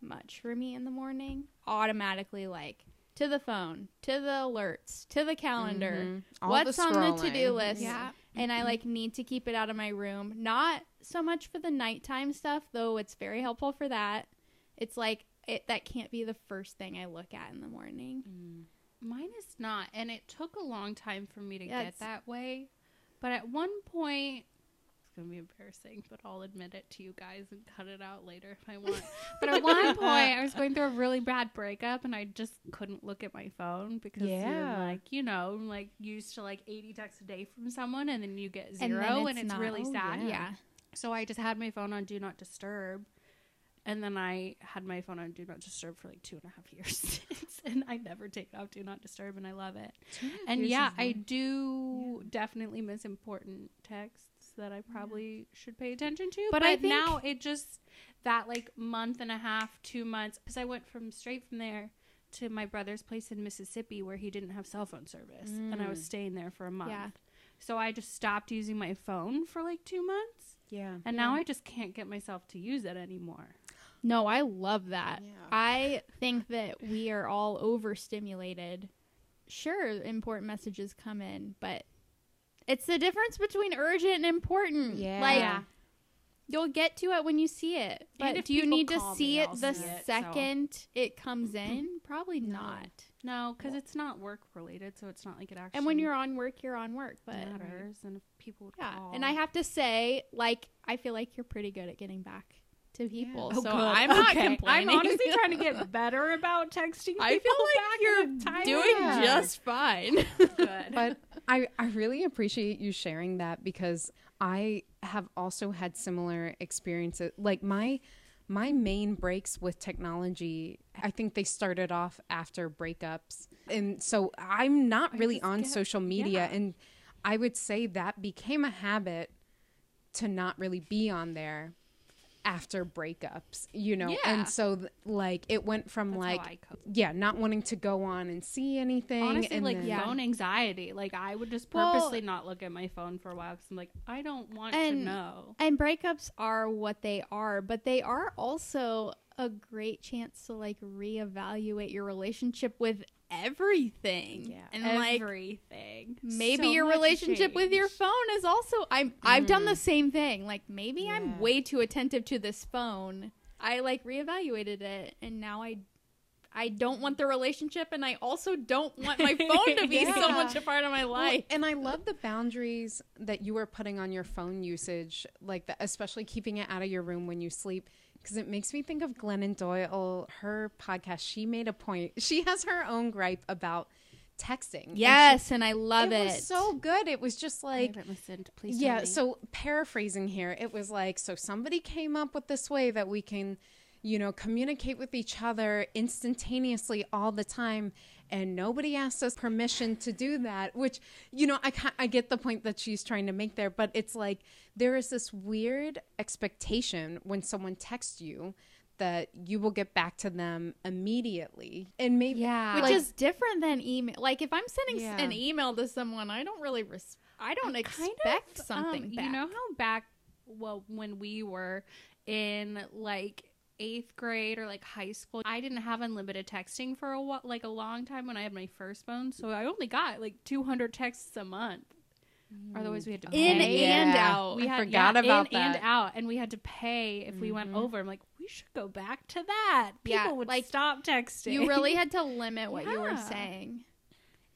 much for me in the morning. Automatically, like to the phone, to the alerts, to the calendar. Mhm. All What's on the to-do list? Yeah. And I like need to keep it out of my room. Not so much for the nighttime stuff, though it's very helpful for that. It's like it that can't be the first thing I look at in the morning. Mine is not, and it took a long time for me to Yeah, get that way. But at one point, gonna be embarrassing, but I'll admit it to you guys and cut it out later if I want. but at one point, I was going through a really bad breakup, and I just couldn't look at my phone because Yeah. like, you know, like used to like 80 texts a day from someone, and then you get zero, and it's it's, not- really oh, sad. yeah. So I just had my phone on Do Not Disturb. And then I had my phone on Do Not Disturb for like two and a half years and I never take off Do Not Disturb, and I love it. And yeah, I do definitely miss important texts that I probably should pay attention to. But But, I think- now it just that like month and a half, two months, because I went from straight from there to my brother's place in Mississippi where he didn't have cell phone service, and I was Mm. staying there for a month. Yeah. So I just stopped using my phone for like two months, Yeah. and now I just can't get myself to use it anymore. No, I love that. Yeah. I think that we are all overstimulated. Sure, important messages come in, but it's the difference between urgent and important. Yeah. Like Yeah. you'll get to it when you see it. But if do you need to see me, it I'll the see it, so- second it comes in? Probably No. not. No, because it's not work related, so it's not like it actually. And when you're on work, you're on work. But matters, and if people would yeah, call. and I have to say, like, I feel like you're pretty good at getting back to people. Oh, so good. I'm not Okay. complaining. I'm honestly trying to get better about texting. I feel like back you're in a time. doing Yeah. just fine. good. but I, I really appreciate you sharing that because I have also had similar experiences. Like my my main breaks with technology, I think they started off after breakups. And so I'm not really on get- social media yeah. and I would say that became a habit to not really be on there after breakups, you know. Yeah. And so like it went from That's like how I cope. yeah, not wanting to go on and see anything honestly and like then- Yeah. phone anxiety. Like I would just Well- purposely not look at my phone for a while because I'm like I don't want to And- know. and breakups are what they are, but they are also a great chance to like reevaluate your relationship with everything. Yeah. And like Everything. maybe So your relationship with your phone is also I'm I've done the Mm. same thing. Like maybe Yeah. I'm way too attentive to this phone. I like reevaluated it and now I I don't want the relationship and I also don't want my phone to be so much a part of my Well, life. and I love the boundaries that you are putting on your phone usage, like the, especially keeping it out of your room when you sleep, because it makes me think of Glennon Doyle. Her podcast, she made a point. She has her own gripe about texting. and she- Yes, and I love it. was so good. It was just like. listened. Please. Yeah, so paraphrasing here, it was like so somebody came up with this way that we can, you know, communicate with each other instantaneously all the time and nobody asked us permission to do that, which you know, I I get the point that she's trying to make there, but it's like there is this weird expectation when someone texts you that you will get back to them immediately. And maybe Yeah. which like- is different than email. Like if I'm sending Yeah. an email to someone, I don't really res- I don't I kind expect of, something um. You know how back, well, when we were in like eighth grade or like high school, I didn't have unlimited texting for a while, like a long time when I had my first phone. So I only got like 200 texts a month. Otherwise, we had to In pay. and out. We I forgot yeah, about in and out, and we had to pay if we went Mhm. over. I'm like, we should go back to that. People Yeah, would like, stop texting. you really had to limit what you were saying.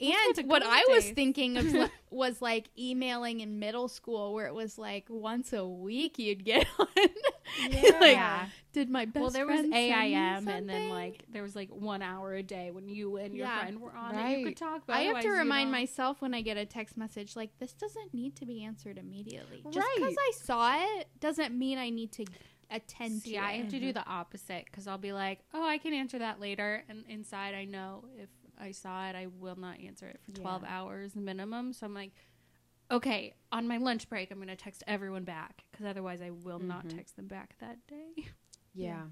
Those were And what good I was thinking of li- was like emailing in middle school, where it was like once a week you'd get on. like, Yeah. did my best well, there was friend send AIM, and then like there was like one hour a day when you and your Yeah. friend were on and you could talk. But I have to otherwise you remind myself when I get a text message like this doesn't need to be answered immediately. Just because I saw it doesn't mean I need to attend See, to I it. have to do mm-hmm. the opposite because I'll be like, oh, I can answer that later, and inside I know if I saw it, I will not answer it for twelve Yeah. hours minimum. So I'm like, okay, on my lunch break, I'm gonna text everyone back because otherwise I will not Mhm. text them back that day. yeah.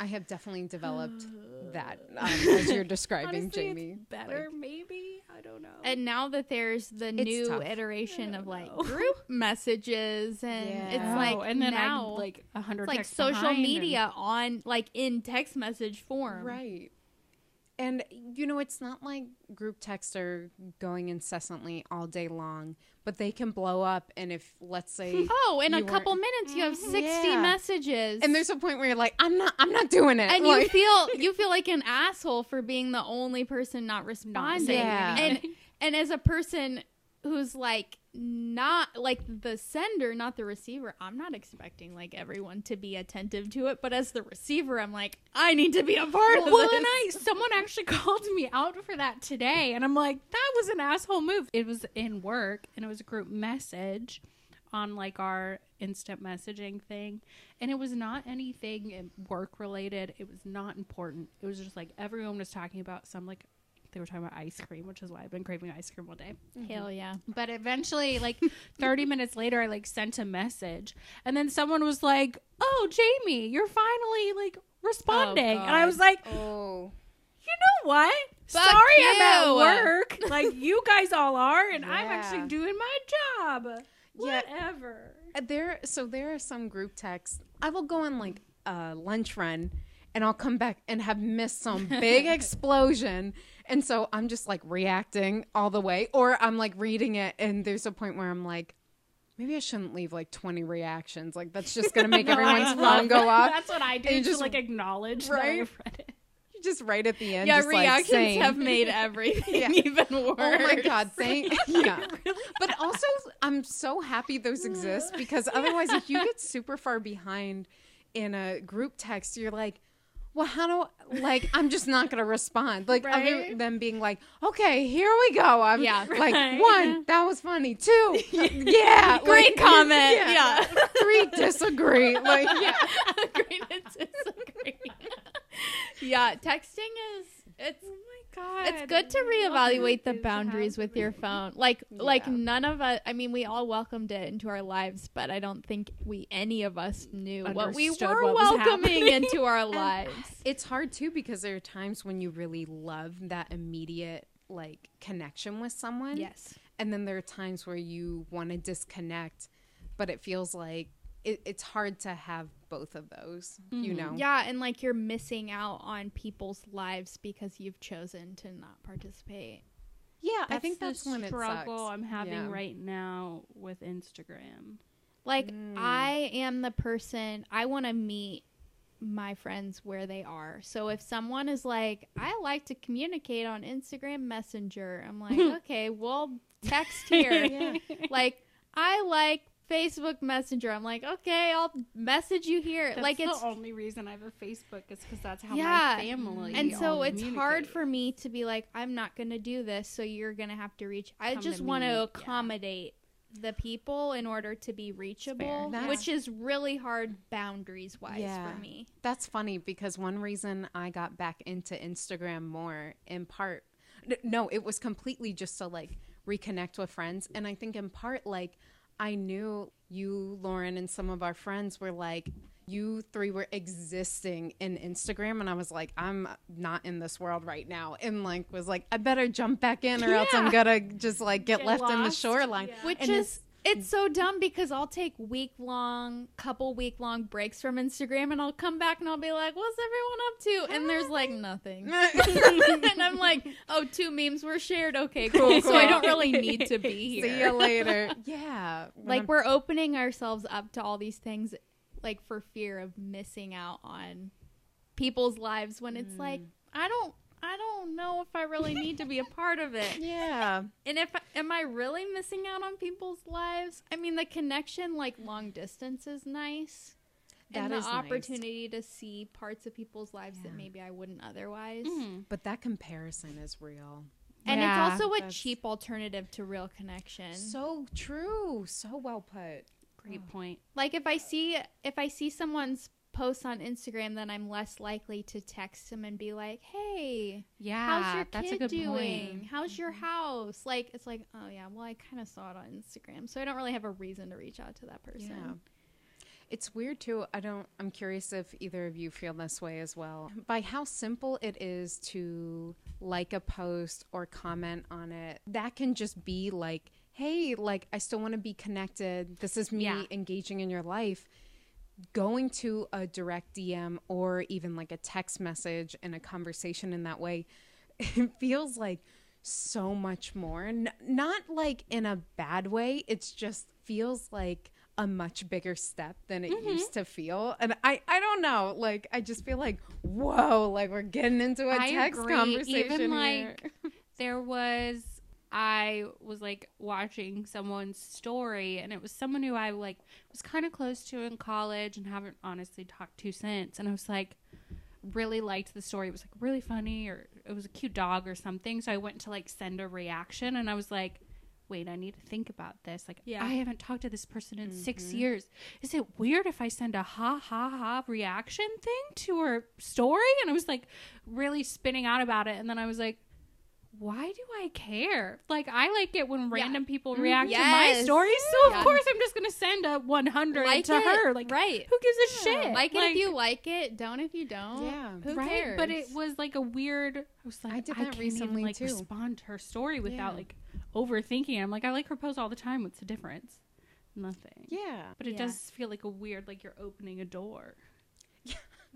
I have definitely developed that um, as you're describing Honestly, it's Jamie. Better, maybe. I don't know. And now that there's the new tough. iteration of like know. group messages and it's like Oh, and then now I'm like a hundred like social behind and- media on like in text message form. Right. And you know, it's not like group texts are going incessantly all day long, but they can blow up. And if, let's say, Oh, in a couple minutes you have Mhm. 60 Yeah. messages. and there's a point where you're like, I'm not, I'm not doing it. and you feel you feel like an asshole for being the only person not responding. Yeah. And and as a person who's like not like the sender, not the receiver. I'm not expecting like everyone to be attentive to it, but as the receiver, I'm like, I need to be a part of well, this. and I someone actually called me out for that today, and I'm like, that was an asshole move. It was in work, and it was a group message on like our instant messaging thing, and it was not anything work related. It was not important. It was just like everyone was talking about some like they were talking about ice cream, which is why I've been craving ice cream all day. Hell yeah. But eventually, like 30 minutes later, I like sent a message, and then someone was like, "Oh, Jamie, you're finally like responding," and I was like, Oh. "You know what? Fuck Sorry, I'm at work. like you guys all are, and I'm actually doing my job. Whatever." Uh, There, so there are some group texts. I will go on like a lunch run, and I'll come back and have missed some big explosion, and so I'm just like reacting all the way, or I'm like reading it, and there's a point where I'm like, maybe I shouldn't leave like 20 reactions. Like that's just gonna make No, everyone's phone go off. That's what I do And you just- like acknowledge that Right? I've read it. You just right at the end, Yeah, just like reactions saying, have made everything Yeah. even worse. Oh my god, thank yeah. But also I'm so happy those exist because otherwise if you get super far behind in a group text, you're like, well, how do like I'm just not gonna respond. Like other Right? than being like, okay, here we go. I'm Yeah. like Right. one, that was funny. Two, yeah, Great like, comment. Yeah. Three, disagree. Like yeah. Agree to disagree. yeah, texting is it's Oh god, it's good to reevaluate the boundaries with your phone. Like like none of us I mean we all welcomed it into our lives, but I don't think we any of us knew what we were what welcoming into our lives. It's hard too because there are times when you really love that immediate like connection with someone. Yes. And then there are times where you want to disconnect, but it feels like it, it's hard to have both of those, you know? Yeah, and like you're missing out on people's lives because you've chosen to not participate. Yeah, I think the that's when it struggle sucks. I'm having Yeah. right now with Instagram. Like Mm. I am the person I want to meet my friends where they are. So if someone is like, I like to communicate on Instagram Messenger, I'm like, okay, we'll text here. Yeah. Like I like Facebook Messenger. I'm like, okay, I'll message you here. That's like it's the only reason I have a Facebook is because that's how Yeah. my family. and so it's hard for me to be like, I'm not gonna do this, so you're gonna have to reach. I Come just to want me, to yeah. accommodate the people in order to be reachable, which is really hard boundaries wise Yeah. for me. That's funny because one reason I got back into Instagram more, in part, no, it was completely just to like reconnect with friends. And I think in part, like, I knew you, Lauren, and some of our friends were like, you three were existing in Instagram. And I was like, I'm not in this world right now. And like, was like, I better jump back in or else I'm gonna just like get, Get left in the shoreline. Yeah. Which And is it's so dumb because I'll take week long, couple week long breaks from Instagram and I'll come back and I'll be like, "What's everyone up to?" And there's like nothing. and I'm like, "Oh, two memes were shared. Okay, cool. So I don't really need to be here. See you later. Yeah. like we're opening ourselves up to all these things like for fear of missing out on people's lives when it's like I don't I don't know if I really need to be a part of it. yeah. And if am I really missing out on people's lives? I mean, the connection like long distance is nice. That and the is nice. opportunity to see parts of people's lives that maybe I wouldn't otherwise. Mhm. But that comparison is real. And Yeah, it's also a cheap alternative to real connection. So true. So well put. Great point. like if I see if I see someone's post on Instagram, then I'm less likely to text them and be like, "Hey, Yeah, how's your that's a kid good doing? point. Mm-hmm. How's your house?" Like it's like, "Oh yeah, well I kind of saw it on Instagram, so I don't really have a reason to reach out to that person." Yeah. It's weird too. I don't I'm curious if either of you feel this way as well. By how simple it is to like a post or comment on it. That can just be like, "Hey, like I still want to be connected. This is me Yeah. engaging in your life." Going to a direct DM or even like a text message and a conversation in that way, it feels like so much more. N- not like in a bad way. It's just feels like a much bigger step than it Mm-hmm. used to feel. And I, I don't know. Like I just feel like whoa, like we're getting into a I text agree. conversation Even here. like there was I was like watching someone's story and it was someone who I like was kind of close to in college and haven't honestly talked to since and I was like really liked the story. It was like really funny or it was a cute dog or something. So I went to like send a reaction and I was like wait, I need to think about this. Like, Yeah. I haven't talked to this person in six mm-hmm. years. Is it weird if I send a ha ha ha reaction thing to her story? And I was like, really spinning out about it. And then I was like, why do I care? Like, I like it when random people mm-hmm. react to my stories. So, Yeah. of course, I'm just going to send a 100 Like to it, her. Like, right. who gives a shit? Like, it if you like it, don't if you don't. Yeah. Who right? cares? But it was like a weird. I was like, I did I that can't recently, even, like too. respond to her story without Yeah. like overthinking. I'm like, I like her post all the time. What's the difference? Nothing. Yeah. But it Yeah. does feel like a weird, like you're opening a door.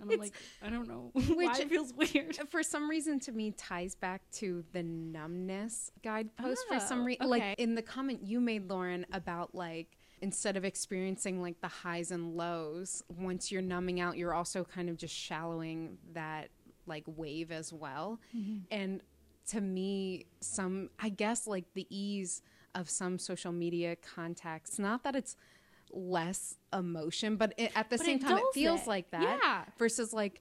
And I'm like, I don't know why Which- it feels weird. For some reason, to me, ties back to the numbness guidepost. for some Oh, reason, okay. like in the comment you made, Lauren, about like instead of experiencing like the highs and lows, once you're numbing out, you're also kind of just shallowing that like wave as well. Mm-hmm. And to me, some I guess like the ease of some social media contacts, not that it's less emotion, but it, at the But same it time, it feels it. like that Yeah. versus like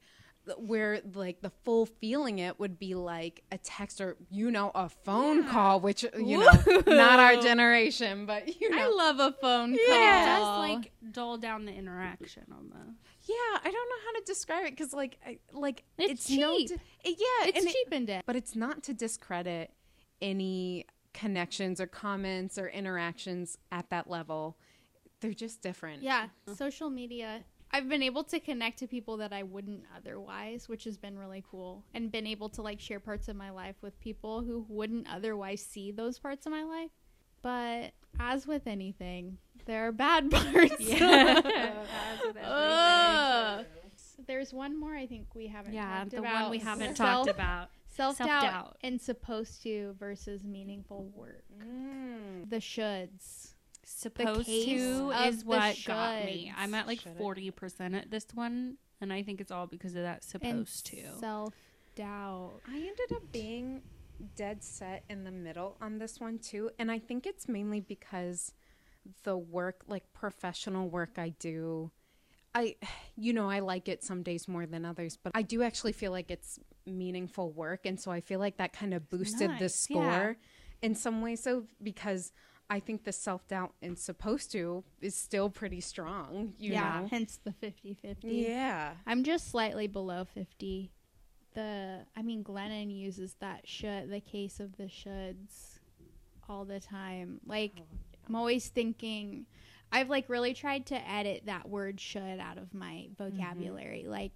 where like the full feeling it would be like a text or you know a phone call which you know not our generation but you know I love a phone It call. does like dull down the interaction almost. yeah i don't know how to describe it because like I, like It's no cheap. di- it- yeah it's and it- cheapened it. but it's not to discredit any connections or comments or interactions at that level they're just different Yeah, social media. I've been able to connect to people that I wouldn't otherwise, which has been really cool. And been able to like share parts of my life with people who wouldn't otherwise see those parts of my life. But as with anything, there are bad parts. Ugh. There's one more I think we haven't talked about. Yeah, the about. one we haven't Self- talked about. Self-doubt, Self-doubt. and supposed to versus meaningful work. Mm. The shoulds. Supposed to is the what got me. I'm at like forty percent at this one, and I think it's all because of that and supposed to. Self-doubt. I ended up being dead set in the middle on this one too. And I think it's mainly because the work, like professional work I do, I, you know, I like it some days more than others, but I do actually feel like it's meaningful work. And so I feel like that kind of boosted the score yeah. in some ways. So because I think the self doubt in supposed to is still pretty strong, you yeah, know? hence the 50-50. Yeah. I'm just slightly below 50. The I mean Glennon uses that should the case of the shoulds all the time. Like oh, I'm always thinking I've like really tried to edit that word should out of my mm-hmm. vocabulary. Like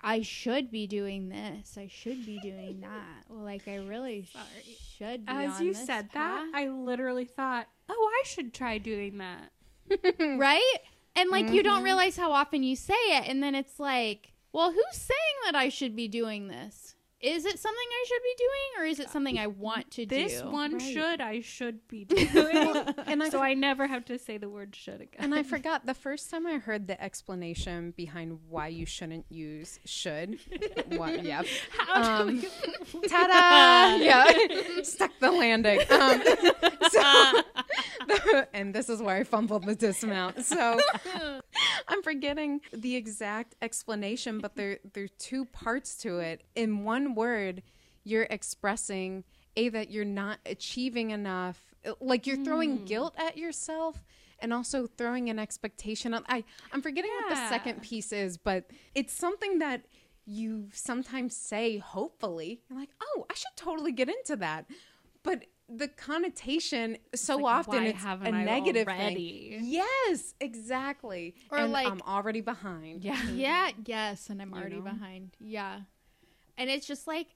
I should be doing this. I should be doing that. Well, like I really Sorry. should be As on you this said that. I literally thought, "Oh, I should try doing that." right? And like you Mm-hmm. don't realize how often you say it, and then it's like, well, who's saying that I should be doing this? Is it something I should be doing, or is it something I want to This do? This one Right. should I should be doing, And I so I never have to say the word should again. And I forgot the first time I heard the explanation behind why you shouldn't use should. what? Yep. How Um, we- Ta-da! yeah, stuck the landing. Um, so, and this is where I fumbled the dismount. So I'm forgetting the exact explanation, but there there are two parts to it. In one word, you're expressing a that you're not achieving enough, uh, like you're throwing hmm. guilt at yourself. And also throwing an expectation on. I I'm forgetting what the second piece is, but it's something that you sometimes say hopefully you're like oh i should totally get into that but the connotation so like, often why it's a negative already? thing yes exactly Or and like- i'm already behind yeah. yeah, yes, and I'm You already know? behind. Yeah, and it's just like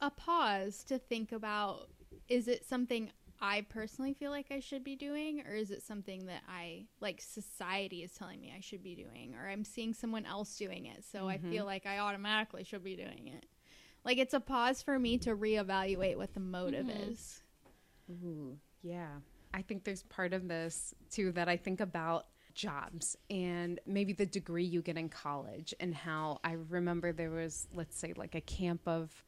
a pause to think about: is it something I personally feel like I should be doing, or is it something that I like society is telling me I should be doing, or I'm seeing someone else doing it, so I feel mm-hmm. like I automatically should be doing it. Like it's a pause for me to reevaluate what the motive mm-hmm. is. Ooh, yeah. I think there's part of this too that I think about jobs and maybe the degree you get in college and how I remember there was let's say like a camp of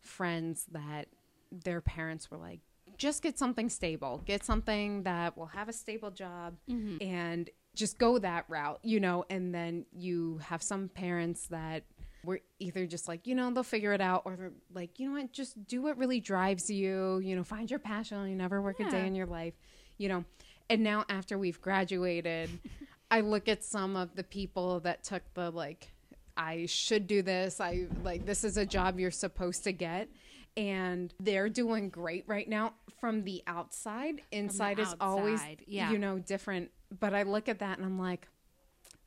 friends that their parents were like just get something stable. Get something that will have a stable job Mm-hmm. and just go that route, you know, and then you have some parents that were either just like, you know, they'll figure it out or they're like, you know what, just do what really drives you, you know, find your passion, you never work a day in your life, you know. And now after we've graduated, I look at some of the people that took the like I should do this. I like this is a job you're supposed to get. And they're doing great right now from the outside. Inside is always, yeah. you know, different. But I look at that and I'm like,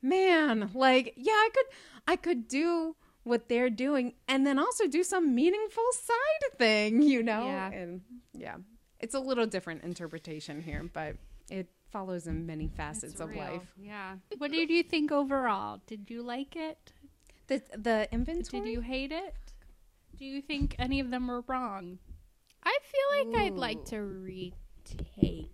man, like, yeah, I could, I could do what they're doing and then also do some meaningful side thing, you know? Yeah. And yeah, it's a little different interpretation here, but it follows in many facets It's of real. life. Yeah. What did you think overall? Did you like it? The, the inventory? Did you hate it? Do you think any of them were wrong? I feel like I'd like to retake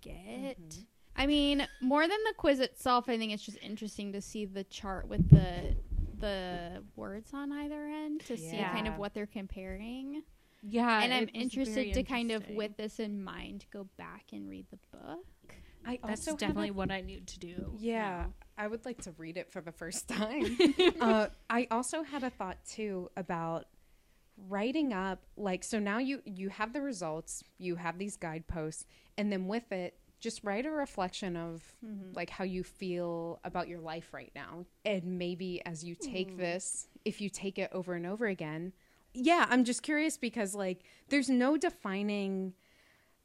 it. Mm-hmm. I mean, more than the quiz itself, I think it's just interesting to see the chart with the the words on either end to see kind of what they're comparing. Yeah. and I'm interested to kind of, with this in mind, go back and read the book. I That's had a- definitely what I need to do. Yeah, now. I would like to read it for the first time. uh, I also had a thought too about writing up like so now you you have the results, you have these guideposts, and then with it just write a reflection of like how you feel about your life right now. And maybe as you take this, if you take it over and over again, yeah, I'm just curious because like there's no defining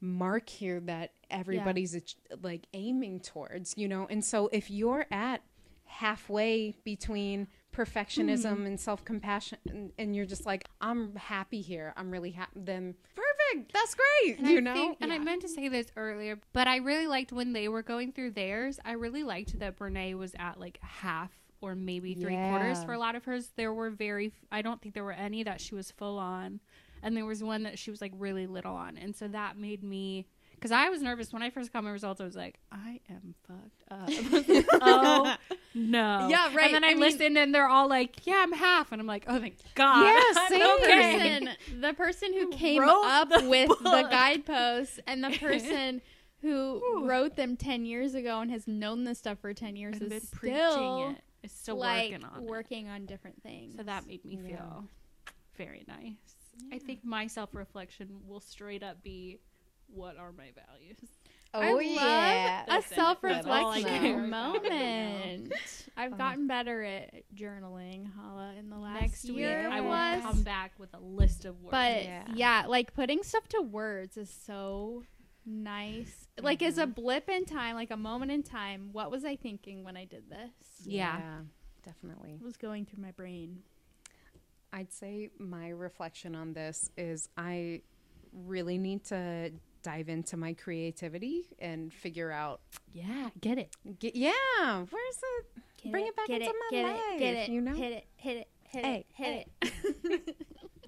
mark here that everybody's ach- like aiming towards, you know? And so if you're at halfway between perfectionism hmm. and self-compassion and, and you're just like I'm happy here. I'm really happy then perfect. That's great, And you I know? think- and I meant to say this earlier, but I really liked when they were going through theirs. I really liked that Brene was at like half or maybe three quarters for a lot of hers. There were very, I don't think there were any that she was full on, and there was one that she was like really little on, and so that made me. Because I was nervous when I first got my results, I was like, "I am fucked up." oh no! Yeah, right. And then I, I mean- listened, and they're all like, "Yeah, I'm half," and I'm like, "Oh, thank God!" Yeah, same. the okay. person, the person who came wrote up the with the book. guideposts and the person who wrote them 10 years ago and has known this stuff for 10 years and been is preaching still it. Is still like working on it. on different things. So that made me Yeah. feel very nice. I think my self reflection will straight up be what are my values? Oh I love yeah. a self That's all I reflection moment. I've gotten better at journaling, Hala, in the last Next week, year. I will was. come back with a list of words. But Yeah. yeah. like putting stuff to words is so nice. Like as Mm-hmm. a blip in time, like a moment in time, what was I thinking when I did this? Yeah. definitely. What was going through my brain? I'd say my reflection on this is I really need to dive into my creativity and figure out yeah, get it. get, yeah, where's it? Bring it back get into it, my get life, It, get it, you know? hit it, hit it, hit Hey, it, hit it.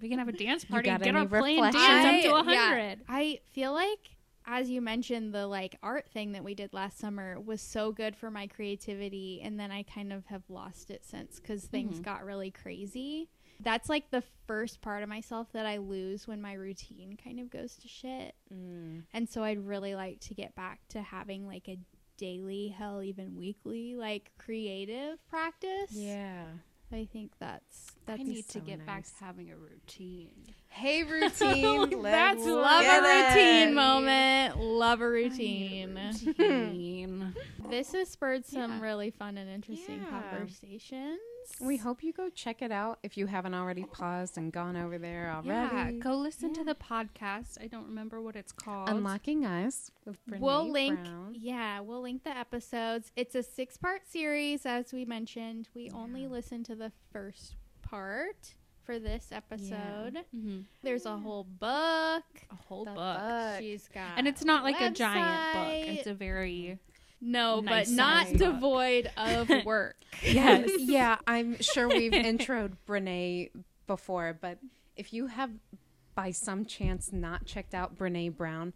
We can have a dance party. got Get any our plane dance reflections? up to I- yeah, hundred. I feel like as you mentioned the like art thing that we did last summer was so good for my creativity and then I kind of have lost it since cuz things mm-hmm. got really crazy. That's like the first part of myself that I lose when my routine kind of goes to shit. Mm. And so I'd really like to get back to having like a daily, hell even weekly like creative practice. Yeah. I think that's that's I need so to get back to having a routine. Hey, routine. That's love a routine moment. Love a routine. routine. This has spurred some Yeah. really fun and interesting Yeah. conversations. We hope you go check it out if you haven't already paused and gone over there already. Yeah, go listen to the podcast. I don't remember what it's called. Unlocking Us we'll link Brown. yeah we'll link the episodes it's a six part series as we mentioned we only listened to the first part for this episode Mhm. there's a whole book A whole book. book. she's got And it's not like a giant book. It's a very no nice but not book. devoid of work yes. yeah, I'm sure we've introed Brene before, but if you have by some chance not checked out Brene Brown,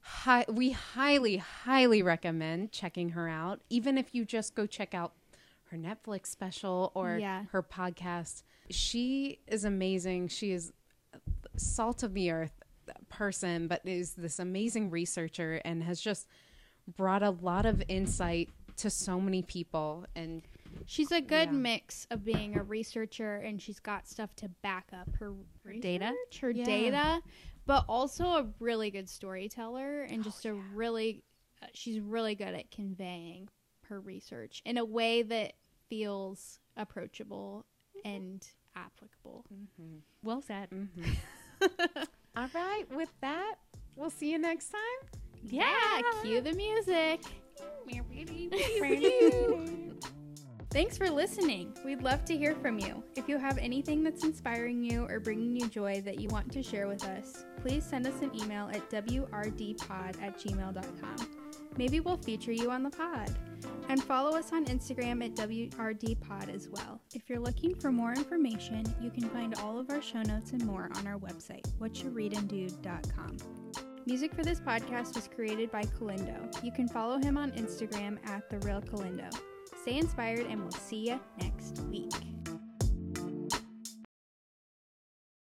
hi- we highly, highly recommend checking her out. Even if you just go check out her Netflix special or Yeah. her podcast, she is amazing. She is salt of the earth, person, but is this amazing researcher and has just brought a lot of insight to so many people. And She's a good Yeah. mix of being a researcher and she's got stuff to back up her data? her Yeah. data, but also a really good storyteller and just a really uh, she's really good at conveying her research in a way that feels approachable and applicable. Mm-hmm. Well said. Mm-hmm. all right, with that, we'll see you next time. Yeah, cue the music. Thanks for listening. We'd love to hear from you. If you have anything that's inspiring you or bringing you joy that you want to share with us, please send us an email at wrdpod at gmail.com. Maybe we'll feature you on the pod. And follow us on Instagram at wrdpod as well. If you're looking for more information, you can find all of our show notes and more on our website, whatchoureadanddude.com. Music for this podcast was created by Kalindo. You can follow him on Instagram at The Real Kalindo. Stay inspired, and we'll see you next week.